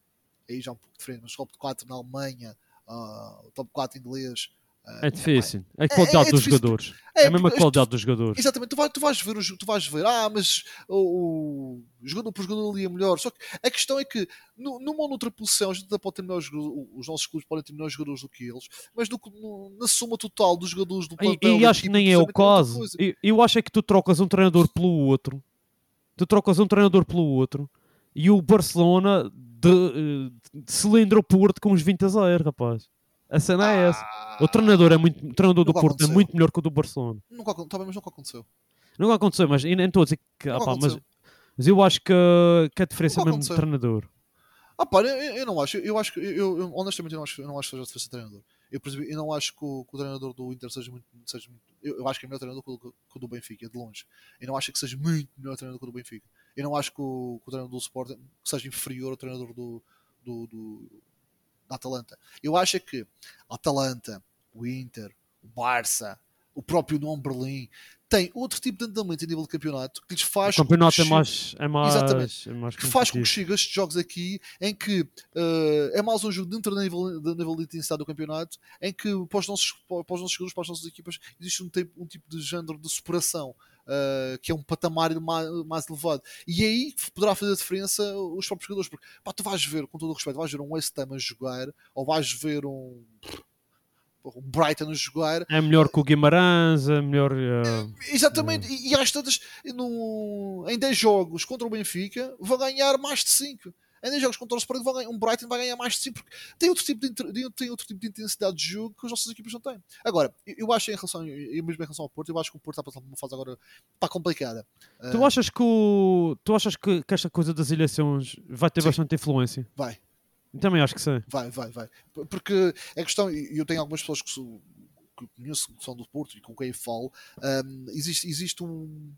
aí já é um pouco diferente, mas top 4 na Alemanha, uh, top 4 inglês. uh, É difícil. É a qualidade é dos difícil jogadores. é, É a mesma qualidade dos jogadores. Exatamente, tu, vai, tu, vais ver, o tu vais ver, ah, mas o, o jogador por jogador ali é melhor. Só que a questão é que nu- numa ou noutra posição a gente pode ter melhores os nossos clubes podem ter melhores jogadores do que eles, mas no- no- na soma total dos jogadores do E, plantel e da acho que nem é o caso. Eu, eu acho é que tu trocas um treinador pelo outro. Tu trocas um treinador pelo outro. E o Barcelona de, eh, de cilindro o Porto com os 20 a 0, rapaz. A cena é essa. O treinador, é muito, o treinador do Nunca Porto é aconteceu. muito melhor que o do Barcelona. Nunca, bem, mas nunca aconteceu. Não aconteceu, mas nem estou a dizer que. ah, Nunca pá, mas, mas eu acho que, que a diferença é Nunca mesmo de aconteceu. treinador. Ah, pá, eu, eu não acho. Eu acho que eu, eu- honestamente eu não acho, eu não acho que seja a diferença de treinador. Eu, exemplo, eu não acho que o, que o treinador do Inter seja muito. Seja muito eu, eu acho que é melhor treinador que o, que o do Benfica, de longe. Eu não acho que seja muito melhor treinador que o do Benfica. Eu não acho que o, que o treinador do Sporting seja inferior ao treinador do, do, do- da Atalanta. Eu acho é que a Atalanta, o Inter, o Barça, o próprio União Berlim tem outro tipo de andamento a nível de campeonato que lhes faz. O campeonato com é que mais. É mais, Exatamente. é mais que faz com que competitivo. chegue a estes jogos aqui em que eh, é mais um jogo dentro do nível, do nível de intensidade do campeonato em que para os nossos, para os nossos jogadores, para as nossas equipas existe um tipo, um tipo de género de superação eh, que é um patamar mais, mais elevado e aí poderá fazer a diferença os próprios jogadores porque pá, tu vais ver, com todo o respeito, vais ver um West Ham a jogar ou vais ver um, Brighton a jogar É melhor que o Guimarães, é melhor. eh, Exatamente, e, e às tantas, no, em 10 jogos contra o Benfica, vão ganhar mais de 5. Em 10 jogos contra o Sporting, ganhar, um Brighton vai ganhar mais de 5, porque tem outro, tipo de, tem- outro tipo de intensidade de jogo que as nossas equipas não têm. Agora, eu, acho em relação, eu mesmo em relação ao Porto, eu acho que o Porto está passando por uma fase agora está complicada. Tu Ah, achas que o, tu achas que, que esta coisa das eleições vai ter Sim. bastante influência? Vai, também acho que sim. vai, vai, vai. Porque a questão, e eu tenho algumas pessoas que, sou- que conheço que são do Porto e com quem falo, ahm, existe, existe um,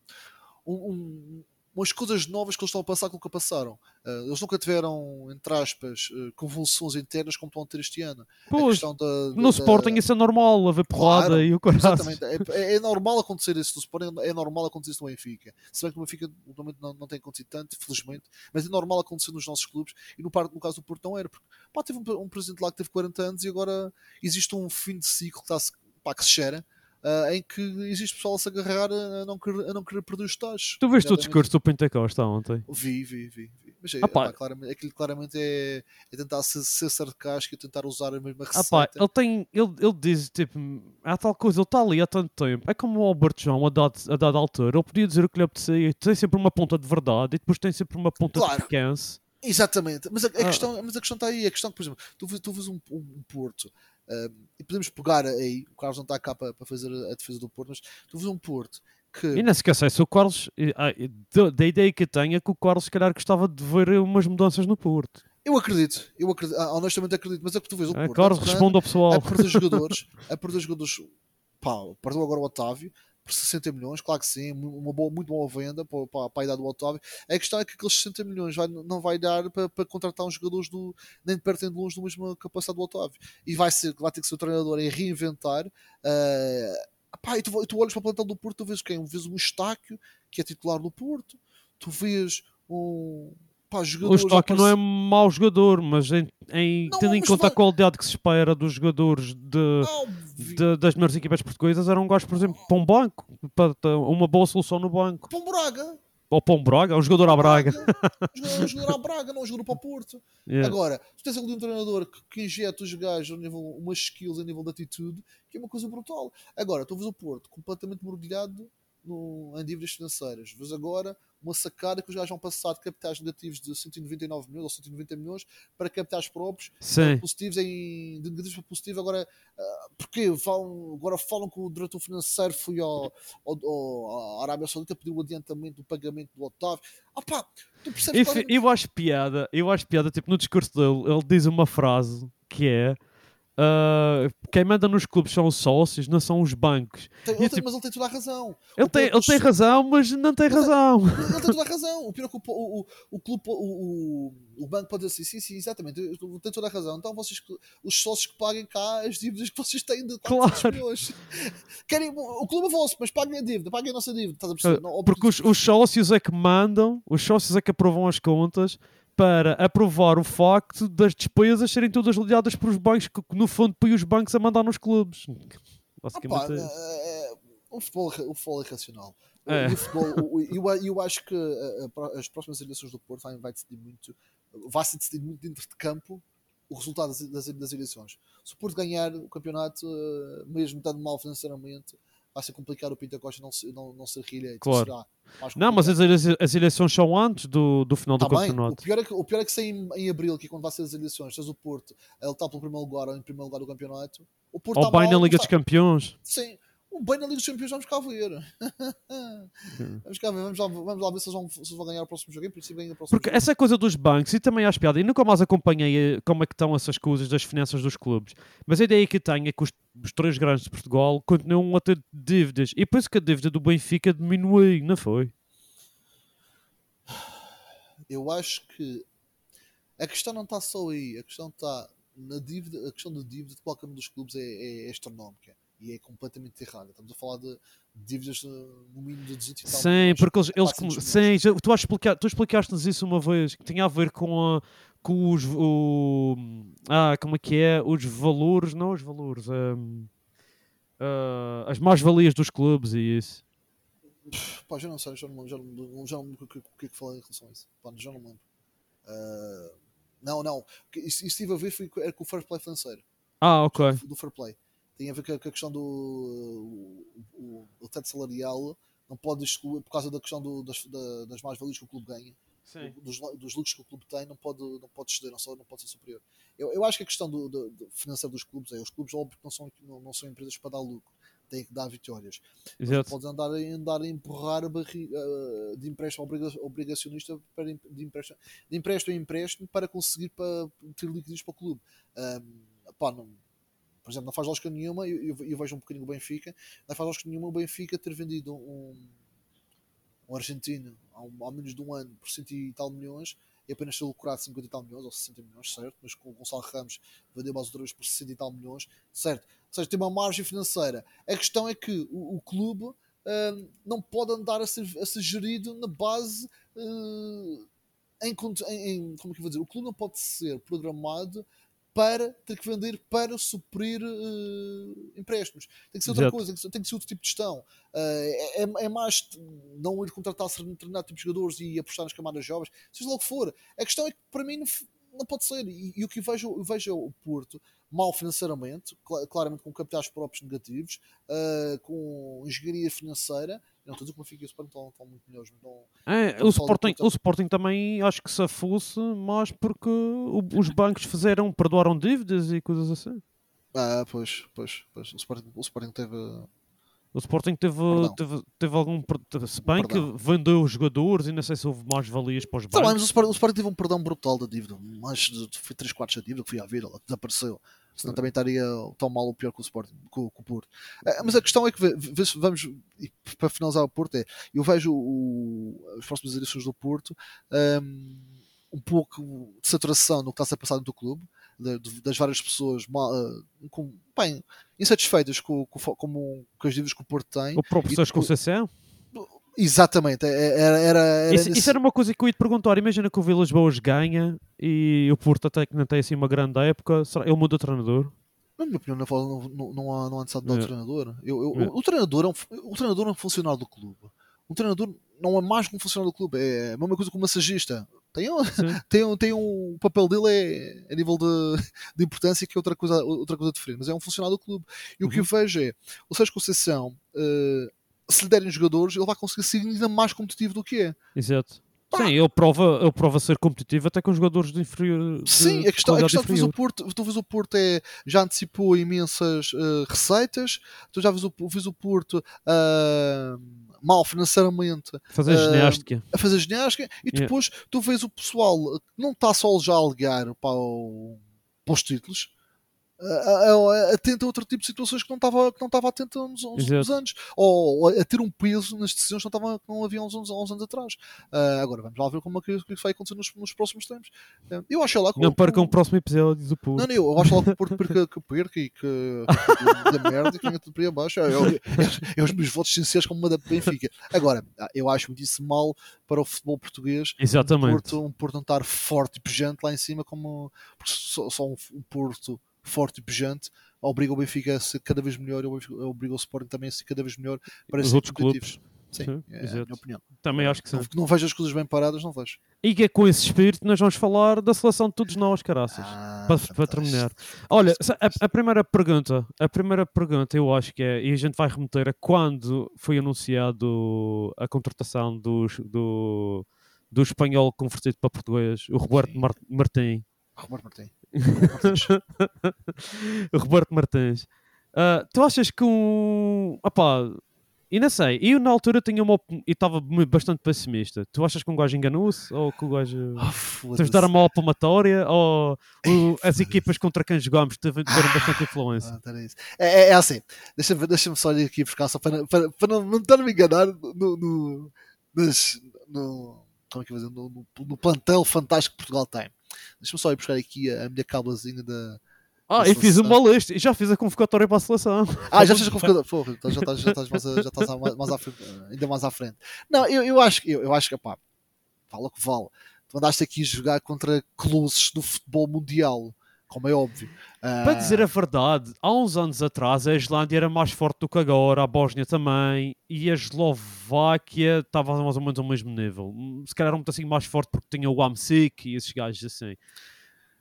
um- um- umas coisas novas que eles estão a passar que passaram. Ah, eles nunca tiveram, entre aspas, eh, convulsões internas como estão a ter este ano. Pois, da, da- no Sporting isso é normal, haver porrada Claro, e o caralho. Exatamente, é, é- é normal acontecer isso no Sporting, é normal acontecer isso no Benfica. Se bem que no Benfica ultimamente não, não tem acontecido tanto, felizmente, mas é normal acontecer nos nossos clubes e no, par- no caso do Porto não era, porque pá, teve um, um presidente lá que teve 40 anos e agora existe um fim de ciclo que, está pá, que se cheira. Ah, em que existe pessoal a se agarrar a não querer, a não querer perder os tais. Tu viste o discurso do Pentecosta ontem? Vi, vi, vi. vi. Mas é, Ah, pá. claramente, aquilo claramente é, é tentar ser, ser sarcástico e tentar usar a mesma receita. Ah pá, ele tem, ele, ele diz tipo, há tal coisa, ele está ali há tanto tempo. É como o Alberto João a dada, a dada altura, ele podia dizer o que lhe apetecia, tem sempre uma ponta de verdade e depois tem sempre uma ponta Claro. de picância. Exatamente, mas a, a Ah. questão, mas a questão está aí. A questão que, por exemplo, tu vês, tu vês um, um Porto Ah, e podemos pegar aí, o Carlos não está cá para, para fazer a, defesa do Porto, mas tu vês um Porto que. E não se esqueça, se o Carlos, ah, da, ideia que eu tenho é que o Carlos, se calhar, gostava de ver umas mudanças no Porto. Eu acredito, eu acredito, ah, honestamente acredito, mas é que tu vês o Ah, Porto. Carlos, antes de responda ao pessoal. a perder jogadores, a perder jogadores, pá, perdeu agora o Otávio por 60 milhões, claro que sim, uma boa, muito boa venda para, para, para a idade do Otávio. A questão é que aqueles 60 milhões vai, não vai dar para, para contratar uns jogadores do, nem de perto nem de longe do mesma capacidade do Otávio. E vai, ser, vai ter que ser o treinador em reinventar. ah, pá, e tu, tu olhas para o plantel do Porto, tu vês quem? Vês um Estáquio, que é titular do Porto, tu vês um. Pá, O Stock não é mau jogador, mas em, em- Não, tendo em conta vai- a qualidade que se espera dos jogadores de, de- das melhores equipas portuguesas, era um gajo, por exemplo, para um banco, para uma boa solução no banco. Pão Braga, Ou para um Braga, um jogador à Braga. Um jogador, um jogador à Braga, não um jogador para o Porto. Yeah. Agora, tu tens ali um treinador que, que injeta os gajos a nível, umas skills a nível de atitude, que é uma coisa brutal. Agora, tu vês o Porto completamente mergulhado no, em dívidas financeiras. Vês agora uma sacada que os gajos vão passar de capitais negativos de 199 milhões ou 190 milhões para capitais próprios Sim. positivos em de negativos para positivo. Agora ah, porque falam, agora falam que o diretor financeiro foi ao, ao, ao- à Arábia Saudita pedir o adiantamento do pagamento do Otávio. Ah pá, tu percebes Enfim, claramente- eu acho piada, eu acho piada, tipo, no discurso dele, ele diz uma frase que é ah, quem manda nos clubes são os sócios, não são os bancos. Tem- ele é tem- tipo- mas ele tem toda a razão Ele tem, ele tem razão, mas não tem Mas é- razão. Ele tem toda a razão. O pior é que o, o, o, clube, o, o, o banco pode dizer assim, sim, sim, exatamente, tem toda a razão. Então vocês, os sócios que paguem cá as dívidas que vocês têm de 400 Claro. milhões. Querem, o clube é vosso, mas paguem a dívida, paguem a nossa dívida. Estás a perceber? Não, Ah, Porque os, os sócios é que mandam, os sócios é que aprovam as contas para aprovar o facto das despesas serem todas lidadas por os bancos, que no fundo põe os bancos a mandar nos clubes. Basicamente pá, é é- é- o, futebol, o futebol é racional. É. E o futebol, eu, eu acho que as próximas eleições do Porto vai, vai decidir muito, vai se decidir muito dentro de campo o resultado das, das, das eleições. Se o Porto ganhar o campeonato, eh, mesmo estando mal financeiramente, vai ser complicado o Pinta Costa não, se- não, não ser reeleito. Claro. Não, mas as, as eleições são antes do, do final do Tá bem, o campeonato. pior, é que, o pior é que se em, em abril, que é quando vai ser as eleições, tens o Porto a lutar pelo primeiro lugar ou em primeiro lugar do campeonato, o Porto Ou está bem mal, na Liga dos Campeões. Sim, o bem na Liga dos Campeões vamos cá ver. vamos cá ver, vamos lá, vamos lá ver se eles, vão, se eles vão ganhar o próximo jogo. Em princípio, ganham o próximo Porque jogo. essa coisa dos bancos, e também acho piada, e nunca mais acompanhei eh, como é que estão essas coisas das finanças dos clubes. Mas a ideia que tenho é que os, os três grandes de Portugal continuam a ter dívidas. E penso que a dívida do Benfica diminuiu, não foi? Eu acho que a questão não está só aí, a questão está na dívida, a questão da dívida de qualquer um dos clubes é, é, é astronómica e é completamente errada. Estamos a falar de dívidas no mínimo de 200 e tal Sim, porque eles, eles 400 sim, tu, has explica- tu explicaste-nos isso uma vez, que tinha a ver com, a, com os o, ah, como é que é? Os valores, não os valores, hum, ah, as mais-valias dos clubes e isso. Pá, já não sei, já não, já não, já não lembro o que, que é que falei em relação a isso. Pá, já não me lembro. Ah, não, não. Isso, isso tive a ver foi, com- era com o fair play financeiro. Ah, ok. do fair play. Tem a ver com a, questão do o, o, o teto salarial. Não pode excluir, por causa da questão do- das, da- das mais-valias que o clube ganha, dos, dos lucros que o clube tem, não pode, não pode exceder, não, só, não pode ser superior. Eu, eu acho que a questão do, do, do financeiro dos clubes é: os clubes, óbvio, que não são, não, não são empresas para dar lucro, têm que dar vitórias. Exato. podes andar, a- andar a empurrar a barriga de empréstimo obriga- obrigacionista para, de, empréstimo, de empréstimo em empréstimo para conseguir para ter liquidez para o clube. Ahm, pá, não- por exemplo, não faz lógica nenhuma, eu, eu, eu vejo um bocadinho o Benfica, não faz lógica nenhuma o Benfica ter vendido um, um argentino há, um- há menos de um ano por 100 e tal milhões e apenas ter lucrado 50 e tal milhões ou 60 milhões, certo? Mas com o Gonçalo Ramos vendeu mais outra vez por 60 e tal milhões, certo? Ou seja, tem uma margem financeira. A questão é que o, o clube hum, não pode andar a ser, a ser gerido na base hum, em, em- como é que vou dizer? O clube não pode ser programado para ter que vender para suprir eh, empréstimos. Tem que ser outra Exato. coisa, tem que ser, tem que ser outro tipo de gestão. Eh, é, é mais não ir contratar determinado tipo de jogadores e apostar nas camadas jovens, seja lá o que for. A questão é que para mim não, não pode ser. E, e o que eu vejo, eu vejo é o Porto mal financeiramente, cla- claramente com capitais próprios negativos, eh, com engenharia financeira. Não estou a dizer que o Benfica e o Sporting estão, estão muito melhores, mas não, É, Não o, Sporting, o Sporting também acho que se afosse mais porque os bancos fizeram, perdoaram dívidas e coisas assim. Ah, pois, pois, pois. O Sporting, o Sporting teve. O Sporting teve, teve, teve algum. Se bem Perdão. que vendeu os jogadores e não sei se houve mais valias para os Tá bancos. mas o Sporting, o Sporting teve um perdão brutal da dívida. Mais de foi 3 quartos da dívida que foi à vida, ela desapareceu. Senão também estaria tão mal ou pior que o Sporting, com, com o Porto. Ah, Mas a questão é que vamos, para finalizar o Porto, é eu vejo o- as próximas edições do Porto ahm, um pouco de saturação no que está a ser passado no clube, das várias pessoas mal, ah, com, bem, insatisfeitas com, com, como- com as dívidas que o Porto tem. O próprio E Conceição. Exatamente, é- era, era, era Isso, nesse- isso era uma coisa que eu ia te perguntar. Imagina que o Vilas Boas ganha e o Porto até que não tem assim uma grande época. Será ele muda de treinador? Na minha opinião, não, não, não, há, não há necessidade de dar É. o treinador. Eu, eu- É. o, treinador é um, o treinador é um funcionário do clube. Um treinador não é mais que um funcionário do clube. É a mesma coisa que um massagista. Tem, um- tem, um- tem um, o papel dele é a nível de, de importância que é outra coisa, outra coisa diferente. Mas é um funcionário do clube. E o que eu vejo é o Sérgio Conceição, eh, se lhe derem jogadores, ele vai conseguir ser ainda mais competitivo do que é. Exato. Pá. Sim, ele prova, ele prova ser competitivo até com jogadores de inferior. de Sim, a questão, a questão vês o. Porto, tu vês o Porto é, já antecipou imensas eh, receitas, tu já vês o, vês o Porto ah, mal financeiramente Fazer eh, ginástica. a fazer ginástica e Yeah. depois tu vês o pessoal não está só já a ligar para, o- para os títulos. A- Atento a outro tipo de situações que não estava, que não estava atento há uns, uns- anos, ou a ter um peso nas decisões que não, estava, que não havia há uns, uns- uns anos atrás. Ah, agora vamos lá ver como é que, que isso vai acontecer nos, nos próximos tempos. Ah, Eu acho lá que Não o- o próximo episódio do Porto. não, não, eu acho logo que o Porto perca, que perca e que, que da merda e que venha tudo para aí abaixo. É, é, é- é os meus votos sinceros como manda Benfica. Agora, ah, eu acho isso mal para o futebol português. Um Exatamente. Porto, um Porto não estar forte e pujante lá em cima, como só, só um, um Porto forte e pujante obriga o Benfica a ser cada vez melhor e obriga o Sporting também a ser cada vez melhor para Os ser outros competitivos. Sim, Sim, é a minha opinião. Também acho que sim. Não, não vejo as coisas bem paradas, não vejo. E que é com esse espírito nós vamos falar da seleção de todos nós, caraças. Ah, para, para terminar. Olha, a, a primeira pergunta, a primeira pergunta eu acho que é, e a gente vai remeter a quando foi anunciado a contratação dos- do, do espanhol convertido para português, o Roberto. Mar- Martins. Roberto Martins. Roberto Martins. Ah, tu achas que um. Opá, e não sei, eu na altura tinha uma opini- e estava bastante pessimista. Tu achas que um gajo enganou-se? Ou que o gajo. Ah, Temos de dar a mão à palmatória? Ou o- as equipas contra quem jogámos teve- tiveram bastante influência? Ah. É, é, é assim, deixa-me deixa só ir aqui buscar, só para, para, para não, não estar me enganar no, no, nas- no, como é que eu vou dizer, no, no, no plantel fantástico que Portugal tem. Deixa-me só ir buscar aqui a, a minha cablazinha da. Ah, eu fiz uma lista e já fiz a convocatória para a seleção. Ah, já fez a convocada. Pô, então já estás, já estás, mais, a- já estás mais, mais à frente, ainda mais à frente. Não, eu, eu acho que, eu, eu acho que, pá, fala o que vale. Tu andaste aqui jogar contra colossos do futebol mundial, como é óbvio. Para Ah, dizer a verdade, há uns anos atrás a Islândia era mais forte do que agora, a Bósnia também, e a Eslováquia estava mais ou menos ao mesmo nível. Se calhar um assim mais forte porque tinha o Amsic e esses gajos assim.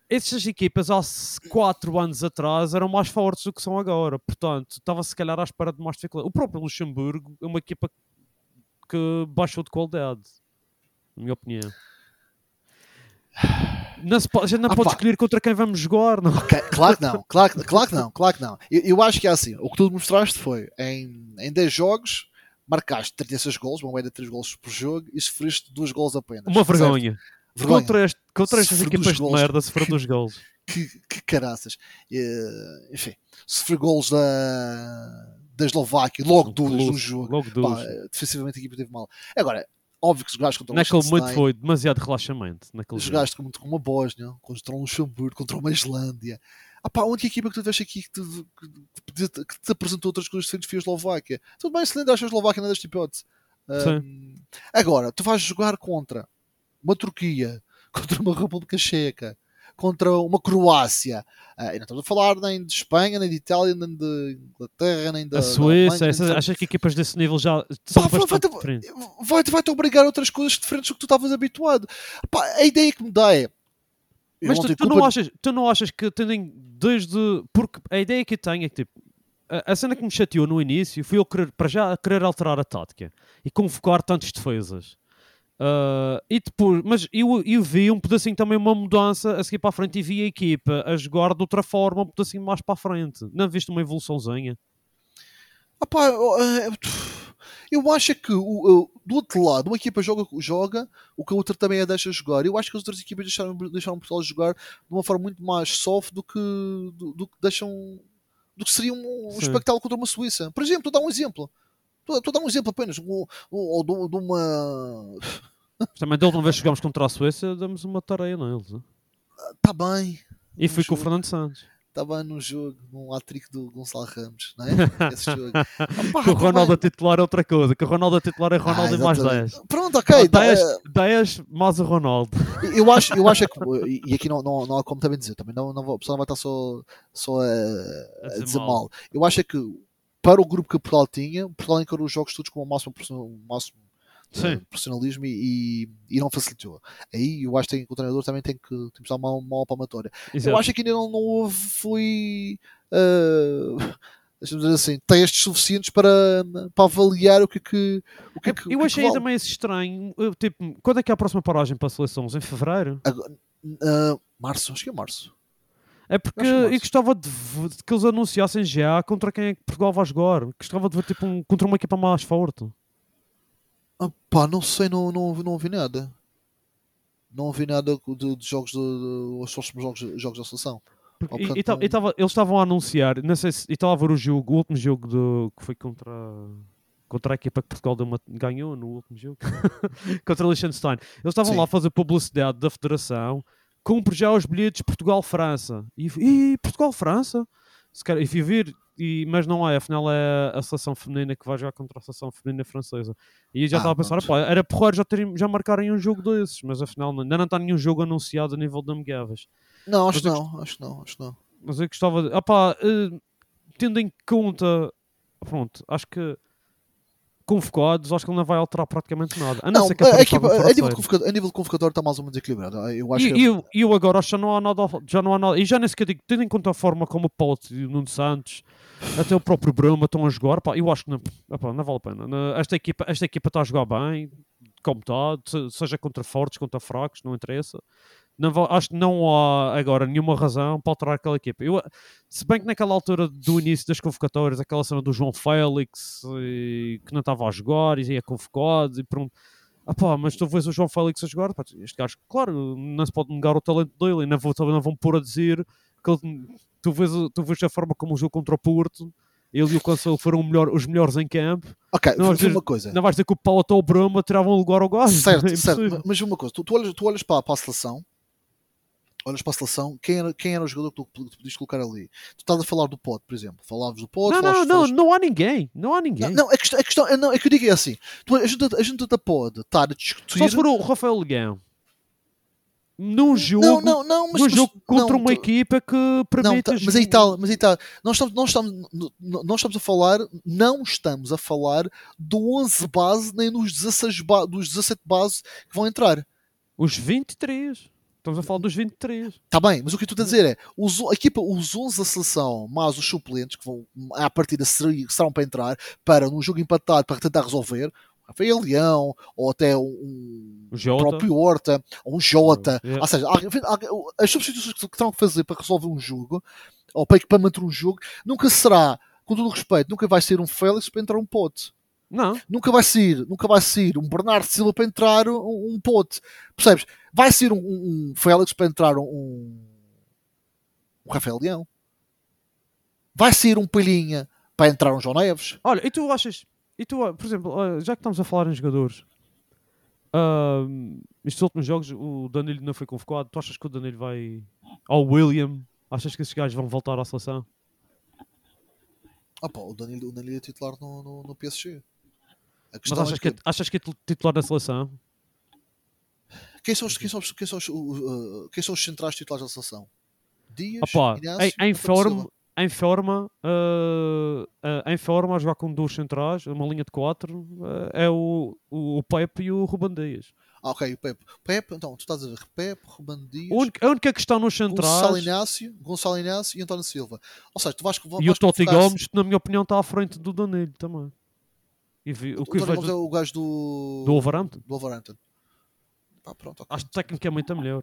Essas equipas há 4 anos atrás eram mais fortes do que são agora, portanto, estava se calhar à espera de mais dificuldade. O próprio Luxemburgo é uma equipa que baixou de qualidade, na minha opinião. Não se pode, a gente não Ah, pode pá. escolher contra quem vamos jogar, não. Ok, Claro que não, claro, que- claro que não, claro que não. Eu, eu acho que é assim. O que tu mostraste foi em, em 10 jogos, marcaste 36 gols, uma média de 3 gols por jogo e sofreste 2 gols apenas. Uma vergonha. Vergonha. Contra, este, contra estas equipas de merda, sofrer dos gols. Que, que caraças. Eh, enfim, sofrer gols da, da Eslováquia, logo duas no jogo. Logo duas. Pá, defensivamente a equipa teve mal. Agora, óbvio que jogaste contra o Naquele momento foi demasiado relaxamento. Naquele jogo. jogaste com, com uma Bósnia, contra um Luxemburgo, contra uma Islândia. Ah pá, a única equipa que tu vês aqui que te, que, te, que te apresentou outras coisas diferentes foi a Eslováquia. Tudo bem, se lhe acha a Eslováquia não é desta hipótese. Ahm, agora, tu vais jogar contra uma Turquia, contra uma República Checa, contra uma Croácia. Ah, e não estamos a falar nem de Espanha, nem de Itália, nem de Inglaterra, nem da. a Suíça, Alemanha, achas que equipas desse nível já Pá, vai- vai- diferentes? vai- vai-te obrigar a outras coisas diferentes do que tu estavas habituado. Pá, a ideia que me dá é. Mas tu, tu não achas, tu não achas que tendem desde. Porque a ideia que eu tenho é que tipo. A, a cena que me chateou no início foi eu querer, para já querer alterar a tática e convocar tantos defesas. Ah, e depois, mas eu, eu vi um pedacinho também, uma mudança a seguir para a frente e vi a equipa a jogar de outra forma, um pedacinho mais para a frente. Não viste uma evoluçãozinha? Eu, eh, eu acho que o, do outro lado, uma equipa joga, joga, o que a outra também a deixa jogar. Eu acho que as outras equipas deixaram, deixaram Portugal jogar de uma forma muito mais soft do que, do, do que deixam do que seria um, um espectáculo contra uma Suíça. Por exemplo, estou a dar um exemplo. Estou a dar um exemplo apenas, um- um- ou de uma. Mas Também da última vez que jogámos contra a Suécia, damos uma tareia neles. Está tá bem, E fui Um com o jogo. Fernando Santos. está bem num jogo, num hat-trick do Gonçalo Ramos, não é? Esse jogo. Ah, pá, Que o tá Ronaldo a titular é outra coisa. Que o Ronaldo a titular é Ronaldo Ah, e mais exatamente. 10. Pronto, ok. tá, 10, eh, 10 mais o Ronaldo. Eu acho, eu acho é que, e- aqui não, não, não há como também dizer, também não, não vou, a pessoa não vai estar só, só a, a dizer dizer mal. mal. Eu acho é que para o grupo que Portugal tinha, Portugal encarou os jogos todos com o máximo, o máximo Sim. profissionalismo e, e, e não facilitou. Aí eu acho que, que o treinador também tem que temos que dar uma, uma palmatória. Eu acho que ainda não, não houve foi uh, dizer assim, testes suficientes para, para avaliar o que, que, o que, É, que- o eu que achei que também esse estranho. eu, Tipo, quando é que é a próxima paragem para seleções? Em fevereiro? Agora, uh, março, acho que é março. É porque que é eu março. gostava de, de que eles anunciassem já contra quem é que Portugal vai jogar. Gostava de ver tipo um, contra uma equipa mais forte. Ah, pá, não sei, não, não, não ouvi nada. Não ouvi nada de, de jogos de, de, os próximos jogos, jogos da seleção. Porque- Oh, e- portanto, e não- e tava- eles estavam a anunciar, não sei se e estava a ver o jogo, o último jogo do, que foi contra, contra a equipa que Portugal uma- ganhou no último jogo contra Liechtenstein. Eles estavam lá a fazer publicidade da federação, compre já os bilhetes Portugal-França. E, e Portugal-França? Se calhar- E ver, e, mas não é, afinal é a seleção feminina que vai jogar contra a seleção feminina francesa. E eu já Ah, estava a pensar, pá, era porreiro já, terem, já marcarem um jogo desses, mas afinal ainda não está nenhum jogo anunciado a nível de amigáveis. Não, acho que Mas não, acho não, acho não. Mas eu gostava de. Eh, tendo em conta. Pronto, acho que. Convocados, acho que ele não vai alterar praticamente nada. A não, Não, a, apareça equipa, a, nível a nível de convocatório está mais ou menos equilibrado. Eu acho E, que é- eu, eu agora acho que já não há nada. Já não há nada. E já nem sequer digo, tendo em conta a forma como o Pote e o Nuno Santos, até o próprio Bruma estão a jogar, pá, eu acho que não, não vale a pena. Esta equipa, esta equipa está a jogar bem, como está, se- seja contra fortes, contra fracos, não interessa. Não acho que não há agora nenhuma razão para alterar aquela equipa. Eu, se bem que naquela altura do início das convocatórias, aquela cena do João Félix e, que não estava a jogar e ia convocado e pronto. Ah pá, mas tu vês o João Félix a jogar, pá, este gajo, claro, não se pode negar o talento dele e não, vou, não vão pôr a dizer que ele- tu, vês, tu vês a forma como o jogo contra o Porto, ele e o Cancelo foram melhor- os melhores em campo. Ok, Não, às dizer uma coisa. Não vais dizer que o Paulo ou o Bruma tiravam o lugar ao gajo. Certo, é certo. Mas uma coisa, tu, tu olhas, tu olhas para, para a seleção, olhas para a seleção, quem era, quem era o jogador que tu, que tu podias colocar ali? Tu estás a falar do Pote, por exemplo. Falavas do Pote, Não, não, falavas- não, falavas- não há ninguém. Não há ninguém. Não, não, a questão, a questão é, não, é que eu digo é assim: tu- a, gente, a gente até pode estar a discutir. Só se for o Rafael Legão. Num jogo, não, não, não, mas, num mas- jogo contra não, uma tu- equipa que Não, permite. tá- mas aí tal, mas aí tal. Nós estamos, nós estamos, nós estamos a falar, não estamos a falar do 11 base nem nos 16 ba- dos 17 base que vão entrar. Os 23. Estamos a falar dos 23. Está bem, mas o que eu estou a dizer é, os, a equipa, os 11 da seleção, mais os suplentes, que vão à partida serão, para entrar, para num jogo empatado, para tentar resolver, Rafael Leão, ou até um, O Jota. próprio Horta, ou um Jota. Yeah. Ou seja, as substituições que terão que fazer para resolver um jogo, ou para, para manter um jogo, nunca será, com todo o respeito, nunca vai ser um Félix para entrar um pote. Não. Nunca vai ser, nunca vai ser um Bernardo Silva para entrar um, um pote. Percebes? Vai ser um, um, um Félix para entrar um, um Rafael Leão. Vai ser um Palhinha para entrar um João Neves. Olha, e tu achas. E tu, por exemplo, ah, já que estamos a falar em jogadores, ah, estes últimos jogos o Danilo não foi convocado. Tu achas que o Danilo vai ao William? Achas que esses gajos vão voltar à seleção? Ah, pá, o Danilo, o Danilo é titular no, no, no PSG. A Mas questão achas é que, que, é, achas que é titular da seleção? quem, são os, quem, são os, quem, são os, uh, uh, quem são os centrais titulares da seleção? Dias, Opa, Inácio, em, em forma, em forma, ah, ah, em forma a jogar com dois centrais, uma linha de quatro, ah, é o, o, o Pepe e o Ruben Dias. Ah, ok, o Pepe. Pepe, então, tu estás a ver Pepe, Ruben Dias, A única, questão nos Gonçalo centrais Inácio, Gonçalo Inácio e António Silva. Ou seja, tu vais, vais e o Totti Gomes, que na minha opinião está à frente do Danilo também. E vi, o O que eu António vejo é o gajo do. do Wolverhampton. do Wolverhampton. Pá, pronto, ok. Acho tecnicamente é melhor.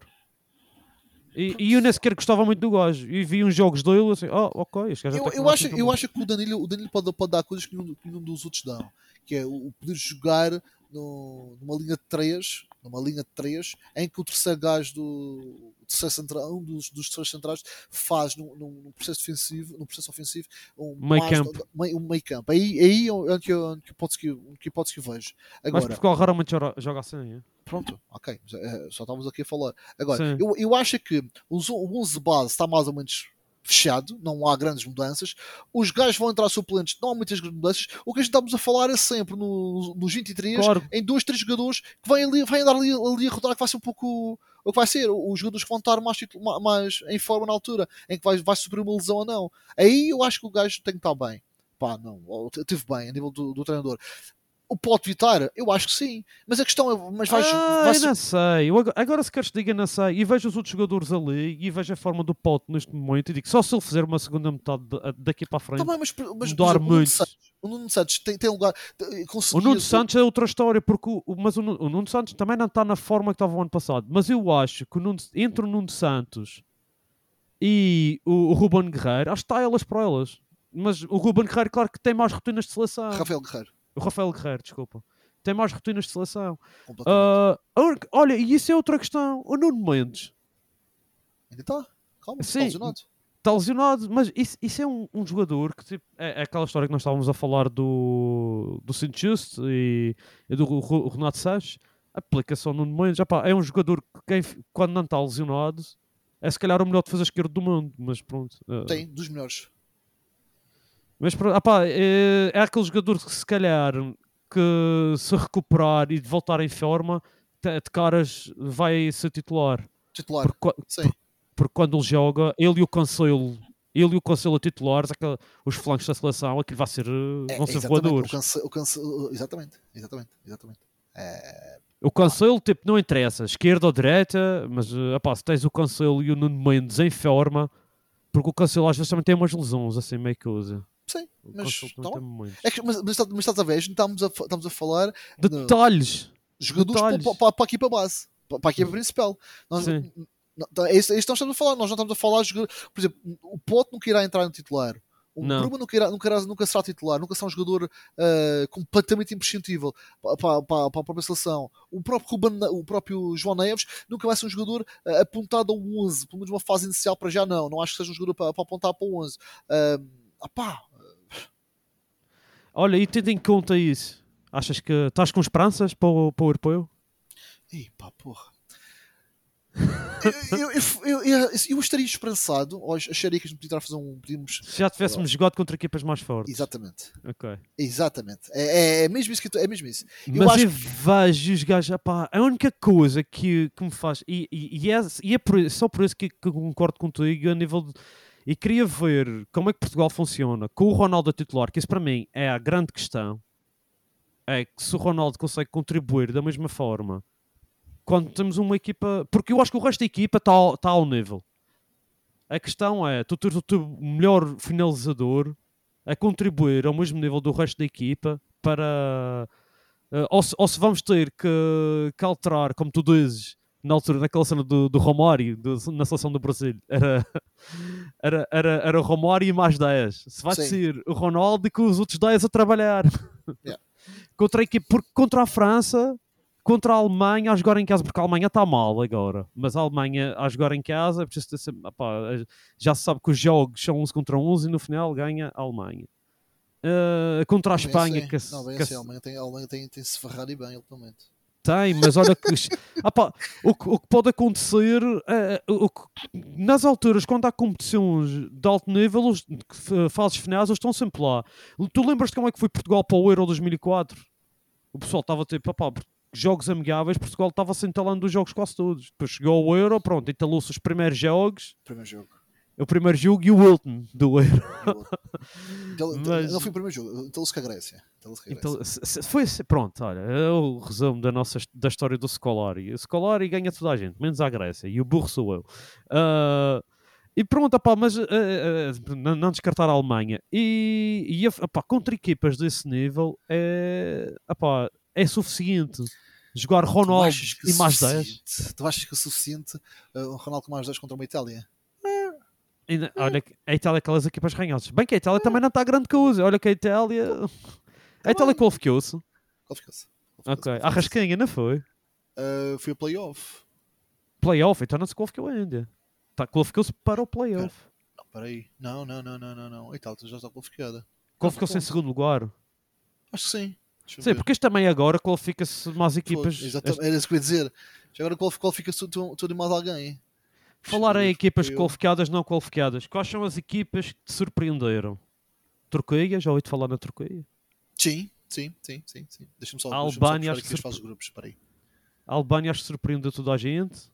E, e eu nem sequer gostava muito do gajo. E vi uns jogos dele assim, oh, ok, este gajo Eu, que eu, é acho, tão eu bom." acho que o Danilo, o Danilo pode, pode dar coisas que nenhum, que nenhum dos outros dão. Que é o, o poder jogar no- numa linha de 3, numa linha de 3, em que o terceiro gajo do terceiro central, um dos, dos terceiros centrais faz num, num- processo defensivo, num processo ofensivo um Meio campo. um meio campo. Aí, aí é o que, eu- que hipótese que, eu- que hipótese que vejo. Mas Agora, Portugal raramente joga, assim. é? Pronto, ok. mas, eh, Só estávamos aqui a falar. Agora, Sim. eu, eu acho que o 11 base está mais ou menos fechado, não há grandes mudanças. Os gajos vão entrar suplentes, não há muitas grandes mudanças. O que a gente estamos a falar é sempre no, nos 23, Claro. em dois, três jogadores que vêm, ali, vêm andar ali, ali a rodar, que vai ser um pouco o que vai ser. Os jogadores que vão estar mais, mais em forma na altura, em que vai, vai sofrer uma lesão ou não. Aí eu acho que o gajo tem que estar bem. Pá, não, teve bem a nível do, do treinador. O pode evitar? Eu acho que sim. Mas a questão é, mas vais, ah, vais não sei. Eu agora, agora se queres que diga, não sei. E vejo os outros jogadores ali e vejo a forma do Pote neste momento e digo, só se ele fizer uma segunda metade da- daqui para a frente, Tá bem, mas, mas, mudar exemplo, o muito. Santos, o Nuno Santos tem, tem lugar. O conseguia- Nuno Santos é outra história, porque o, o- mas o, o Nuno Santos também não está na forma que estava o ano passado. Mas eu acho que o Nuno- entre o Nuno Santos e o, o Ruben Guerreiro, acho que está elas por elas. Mas o Ruben Guerreiro, claro que tem mais rotinas de seleção. Rafael Guerreiro, O Rafael Guerreiro, desculpa. Tem mais rotinas de seleção. única- olha, e isso é outra questão. O Nuno Mendes Ainda está. Calma, sim. está lesionado. está lesionado, mas isso, isso é um, um jogador que tipo, é, é aquela história que nós estávamos a falar do, do Saint Just e, e do Renato Sanches. Aplicação no Mendes já pá, é um jogador que quem, quando não está lesionado é se calhar o melhor defesa esquerdo do mundo, mas pronto. ah, Tem, dos melhores. Mas pronto, ah é, é aquele jogador que se calhar que se recuperar e de voltar em forma, de caras vai ser titular. Titular. Porque, Sim. porque quando ele joga, ele e o Cancelo, ele e o Cancelo a titulares, aquela- os flancos da seleção, aquilo vai ser, É, vão ser voadores. o o exatamente, exatamente, exatamente. É, O Cancelo, tipo, não interessa, esquerda ou direita, mas uh, epá, se tens o Cancelo e o Nuno Mendes em forma, porque o Cancelo às vezes também tem umas lesões, assim, meio coisa. Sim, mas, tá bem. muitos. é que, mas, mas, está- mas estás a ver, a gente estamos a, estamos a falar detalhes. jogadores para, Detalhes. para, para a equipa base, para, para a equipa principal. Nós, Sim. não, é isso é isso que nós estamos a falar. Nós não estamos a falar de jogador. Por exemplo, o Pote nunca irá entrar no titular. O Não. Bruma nunca, irá, nunca, irá- nunca será titular, nunca será um jogador ah, completamente imprescindível para, para, para, para a própria seleção. O próprio, Ruben, o próprio João Neves nunca vai ser um jogador ah, apontado ao 11, pelo menos uma fase inicial para já não. Não acho que seja um jogador para, para apontar para o 11. Ah, ah, pá, Olha, e tendo em conta isso, achas que estás com esperanças para o, para o europeu? Ih, pá, porra. eu, eu, eu, eu, estaria esperançado, ou acharia que estar a fazer um. Podíamos, Se já tivéssemos jogado contra equipas mais fortes. exatamente, Ok. exatamente. É, é, é mesmo isso que tô- é mesmo isso. Eu Mas eu vejo os gajos, epá, a única coisa que, que me faz, e, e, e é, e é por só por isso que, que concordo contigo a nível de, e queria ver como é que Portugal funciona com o Ronaldo a titular, que isso para mim é a grande questão, é que se o Ronaldo consegue contribuir da mesma forma quando temos uma equipa, porque eu acho que o resto da equipa está ao, ao nível. A questão é, tu teres o teu melhor finalizador a contribuir ao mesmo nível do resto da equipa para Uh, ou, se, ou se vamos ter que, que alterar, como tu dizes, na altura, naquela cena do, do Romário, do- na seleção do Brasil, era, era, era, era Romário e mais 10. Se vai Sim. ser o Ronaldo e com os outros 10 a trabalhar. Yeah. contra, a equipe, porque contra a França, contra a Alemanha, a jogar em casa, porque a Alemanha está mal agora, mas a Alemanha a jogar em casa, é sempre- opá, já se sabe que os jogos são 11 contra 11 e no final ganha a Alemanha. Uh, contra a Espanha, assim, que, não, bem que assim, a Alemanha tem, a Alemanha tem, tem se ferrado e bem, ultimamente. Tem, mas olha que. O, o que pode acontecer é, o que- nas alturas, quando há competições de alto nível, os fases finais eles estão sempre lá. Tu lembras-te como é que foi Portugal para o Euro 2004? O pessoal estava tipo, pá, jogos amigáveis, Portugal estava se entalando dos jogos quase todos. Depois chegou o Euro, pronto, entalou-se os primeiros jogos, Primeiro jogo. O primeiro jogo e o último do Euro. Então, Mas- Não foi o primeiro jogo, então se com a Grécia. Então, se- foi pronto, olha, é o resumo da nossa da história do Scolari. O Scolari ganha toda a gente, menos a Grécia, e o burro sou eu. Ah, e pronto, opá, mas ah, ah, não, descartar a Alemanha. E, e opá, contra equipas desse nível é, opá, é suficiente. Jogar Ronaldo que e mais 10. suficiente- Tu achas que é suficiente uh, o Ronaldo com mais 10 contra uma Itália? Ainda- Olha, que a Itália é aquelas equipas ranhosas. Bem que a Itália também não está grande coisa. Olha que a Itália. A Itália qualificou-se. Qualifica-se. Ok. A Rasquinha, não foi? Uh, foi a playoff. Playoff, então não se qualificou ainda. Tá, qualificou-se para o playoff. Não, peraí. Não, não, não, não, não, não. A Itália já está qualificada. Qualificou-se em segundo lugar. Acho que sim. Eu Sim, porque este também agora qualifica-se mais equipas. Pois, exatamente, Era isso que eu ia dizer. Já agora qual- qualifica-se tudo, tudo e mais alguém. Falar em equipas eu- qualificadas, não qualificadas. Quais são as equipas que te surpreenderam? Turquia, já ouvi-te falar na Turquia. Sim, sim, sim, sim. sim. Deixa-me só. A Albânia, surpre- grupos. Espera aí. A Albânia acho que surpreendeu toda a gente.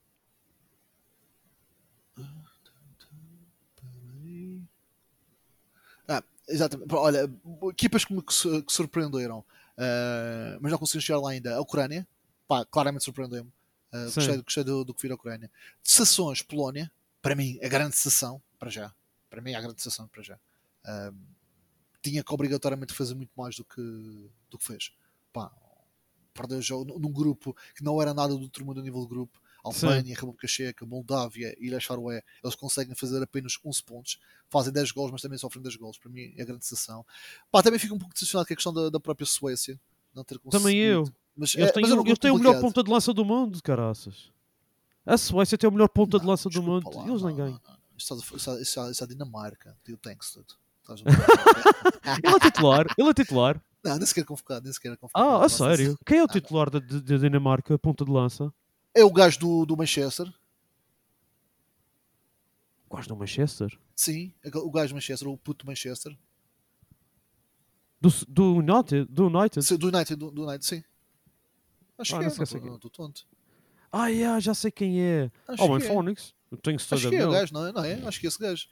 Ah, exatamente. Olha, equipas que me que su- que surpreenderam, ah, mas não consegui chegar lá ainda. A Ucrânia, pá, claramente surpreendeu-me. Sim. gostei, gostei do, do que vi da Ucrânia. Sessões, Polónia, para mim, a grande sessão, para já. Para mim, a grande sessão, para já. Ah, tinha que obrigatoriamente fazer muito mais do que, do que fez. Pá, perdeu o jogo num grupo que não era nada do outro mundo a nível de grupo. Albânia, República Checa, Moldávia, Ilhas Faroé, eles conseguem fazer apenas 11 pontos, fazem 10 gols, mas também sofrem 10 gols. Para mim é a grande sensação. Pá, também fico um pouco decepcionado com a questão da, da própria Suécia. Não ter conseguido. Também eu. Mas, Eles é, têm, mas um eles têm o melhor ponta de lança do mundo, caraças. A Suécia tem o melhor ponta de Não, lança do mundo. lá, eles não, nem ganham. Isso é- a Dinamarca, o. Estás a ver? Ele é titular, ele é titular. não, nem sequer convocado, nem sequer convocado. Ah, a sério? Quem é o titular da, da- Dinamarca, ponta de lança? É o gajo do, do Manchester. Quase do Manchester? Sim, o gajo do Manchester, o puto Manchester. Do, do United? Do United? Sim, Do United, do, do United, sim. Acho Ah, que não é, sei não é estou- estou tonto. Ah, yeah, já sei quem é. Acho Oh, que é. Phonics. Eu tenho Acho certeza que é o gajo, não é? Não é? Acho que é esse gajo.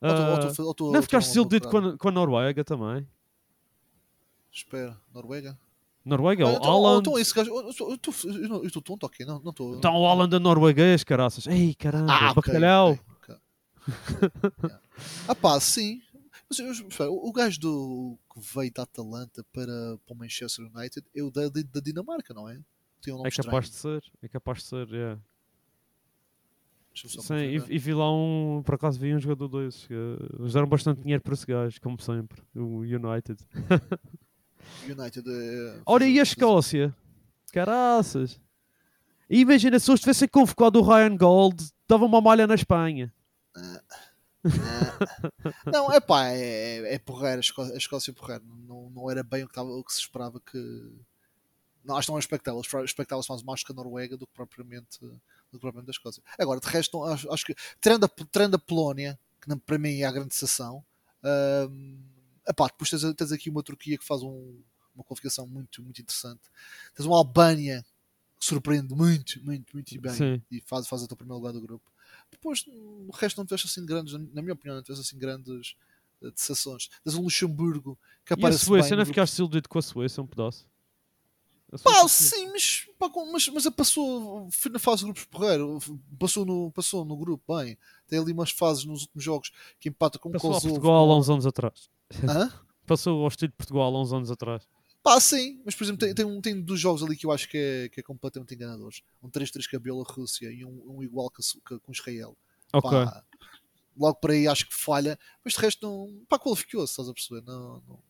Ou tô- ou tô- ou tô- não ou ficaste desiludido com a, com a Noruega também? Espera, Noruega? Noruega, Ah, o então, Haaland. então esse gajo. Eu estou- tonto, ok? Não estou. Então o Haaland é norueguês, caraças. Ei, caramba, Ah, ok, bacalhau. ok, ok. Yeah. Ah pá, sim. O gajo do, que veio da Atalanta para, para o Manchester United é o da, da Dinamarca, não é? Um É capaz de ser, é capaz de ser, yeah. Só Sim, e, e vi lá um, por acaso vi um jogador que Eles deram bastante dinheiro para esse gajo, como sempre. O United. United é. Ora, e a Escócia? Caraças. E imagina se eles tivessem convocado o Ryan Gold, dava uma malha na Espanha. Não, é pá, é, é porreiro, a Escócia, a Escócia é porreiro. Não, não era bem o que, tava, o que se esperava que. Não, acho que não é. Expectável-se mais mais que a Noruega do que propriamente, do que propriamente a Escócia. Agora, de resto, não- acho, acho que. Tirando a, tirando a Polónia, que para mim é a grande sensação, hum, epá, depois tens, tens aqui uma Turquia que faz um- uma qualificação muito, muito interessante. Tens uma Albânia que surpreende muito, muito, muito bem Sim. e faz, faz até o primeiro lugar do grupo. Depois, o resto não tiveste assim grandes, na minha opinião, não tiveste assim grandes eh, decepções. Tens o Luxemburgo que E a aparece Suécia, bem. não ficaste desiludido com a Suécia um pedaço? Pá, sim, mas, pá, mas, mas passou, foi na fase de grupos porreiro, passou no, passou no grupo bem. Tem ali umas fases nos últimos jogos que empata com o Passou ao Kosovo. Portugal há uns anos atrás. Hã? Passou ao estilo de Portugal há uns anos atrás. Pá, sim, mas por exemplo, tem, tem, um, tem dois jogos ali que eu acho que é, que é completamente enganadores. Um 3-3 com a Bielorrússia e um, um igual com Israel. Ok. Pá, logo por aí acho que falha, mas de resto não. Pá, qualificou-se, estás a perceber? Não, não-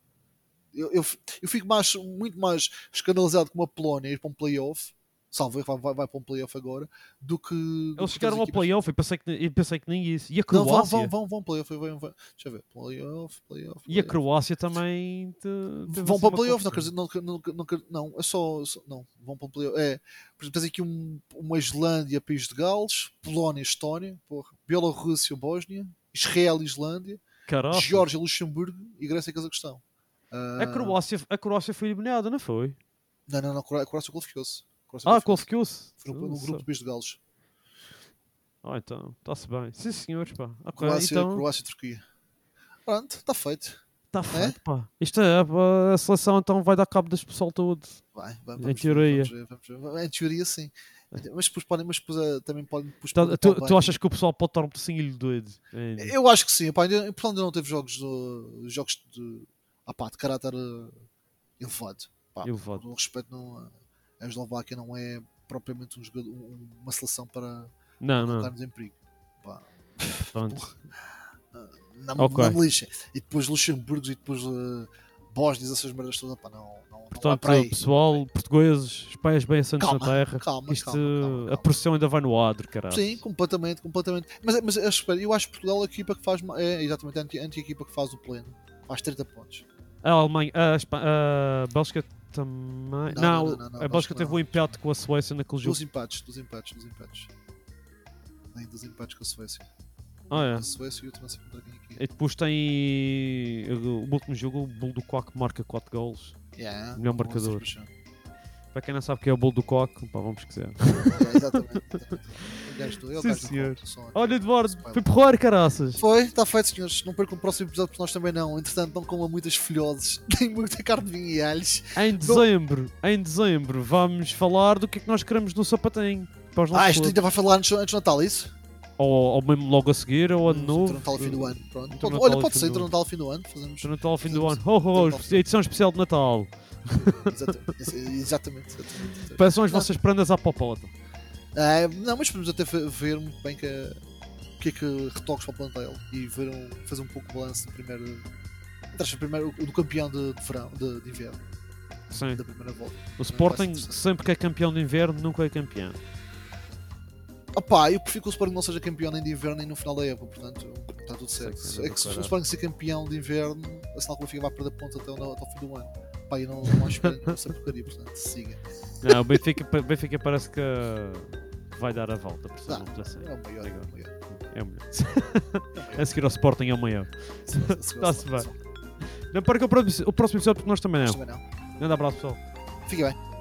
Eu, eu, eu fico mais, muito mais escandalizado com uma Polónia ir para um playoff, salvo erro, vai, vai, para um playoff agora, do que. Eles chegaram ao equipas. playoff e pensei que, e pensei que nem isso. E a Não, vão, Croácia? vão, vão, vão, playoff, vão, vão. Deixa eu ver, playoff, playoff. E a. Croácia também. te- Vão assim para playoff, não, quer dizer, não, não, não, não, é só, só- Não, vão para o playoff. É, por exemplo, tens aqui um, uma Islândia, País de Gales, Polónia, Estónia, porra, Bielorrússia, Bósnia, Israel, Islândia, Caraca. Geórgia, Luxemburgo e Grécia e Cazaquistão. A Croácia, a Croácia foi eliminada, não foi? Não, não, não, a Croácia a Croácia qualificou-se. Ah. Foi no, no grupo do País de Gales. Ah, então, está-se bem. Sim, senhores, pá. Ok, Croácia, então, Croácia e Turquia. Pronto, está feito. está feito, pá. Isto é, a seleção então vai dar cabo deste pessoal todo. Vai, vai, Em vamos ver, teoria. vamos vamos. Em teoria, sim. Mas depois podem, mas depois, eh, também podem. depois Tá- tu, tu achas que o pessoal pode estar um pedacinho doido? ainda? Eu acho que sim. Pá, ainda, ainda não teve jogos, uh, jogos de, ah, pá, de caráter uh, elevado. Pá, Elevado. Com respeito, não, uh, A Eslováquia não é propriamente um jogador, um- uma seleção para Não, não. colocarmos em perigo. Pá, Pronto. não, Ok. não me lixem. E depois Luxemburgo e depois uh, Bósnias, essas merdas todas, pá, não, não, não Portanto, aí. pessoal, portugueses, os pés bem assentos na Calma, terra. calma, Isto, calma, calma, a pressão ainda vai no adro, caralho. Sim, completamente, completamente. Mas, mas eu espero, eu acho que Portugal é a equipa que faz é exatamente a anti- a anti-equipa que faz o pleno. Faz 30 pontos. A Alemanha, a, Espa- a Bélgica também. Não, Não, não, não, a Bélgica teve um empate com a Suécia naquele jogo. Dos empates, dos empates, dos empates. Nem dos empates com a Suécia. Ah, é. A Suécia e não sei contra quem aqui. E depois tem o último jogo, o Bull do Coque marca 4 gols. Yeah, melhor marcador. Para quem não sabe o que é o Bull do Coque, pá, vamos pesquisar. É, exatamente. exatamente. É o Sim, senhor. som. Olha, Eduardo, foi porrar, caraças. Foi, está feito, senhores. Não percam o próximo episódio porque nós também não. Entretanto, não comam muitas folhoses, nem muita carne de vinho e alhos. Em dezembro, em dezembro, vamos falar do que é que nós queremos no sapatinho. Para os Ah, isto ainda vai falar antes, antes do Natal, isso? ou, ou mesmo logo a seguir, ou ano Hum, novo. Entre Natal e fim do ano. Pronto. Entre Pode- olha, e pode ser entre. Natal e fim do ano. Fazemos. Do Natal ao fim do ano. Oh, oh, edição especial de Natal. Exatamente, exatamente. exatamente. As Não. vossas prendas à popota. Ah, não, mas podemos até ver muito bem que, o que é que retoques para o plantel e ver um, fazer um pouco de balanço do primeiro. primeiro o do campeão de, de verão, de, de inverno, Sim. da primeira volta. O Sporting, Vai ser- sempre que é campeão de inverno, nunca é campeão. Opá, eu prefiro que o Sporting não seja campeão nem de inverno nem no final da época, portanto está tudo certo. Sei que É que se o Sporting ser campeão de inverno, a sinal que o Benfica vai perder pontos até, o- até o fim do ano. Pá, eu não, não acho essa porcaria, portanto, siga. Não, o Benfica, Benfica parece que vai dar a volta, por assim. É o maior, é o maior. É o melhor. a seguir ao Sporting é o maior. Tá-se bem. Não perca o próximo, o próximo episódio porque nós também não. também não. Grande abraço, pessoal. Fica bem.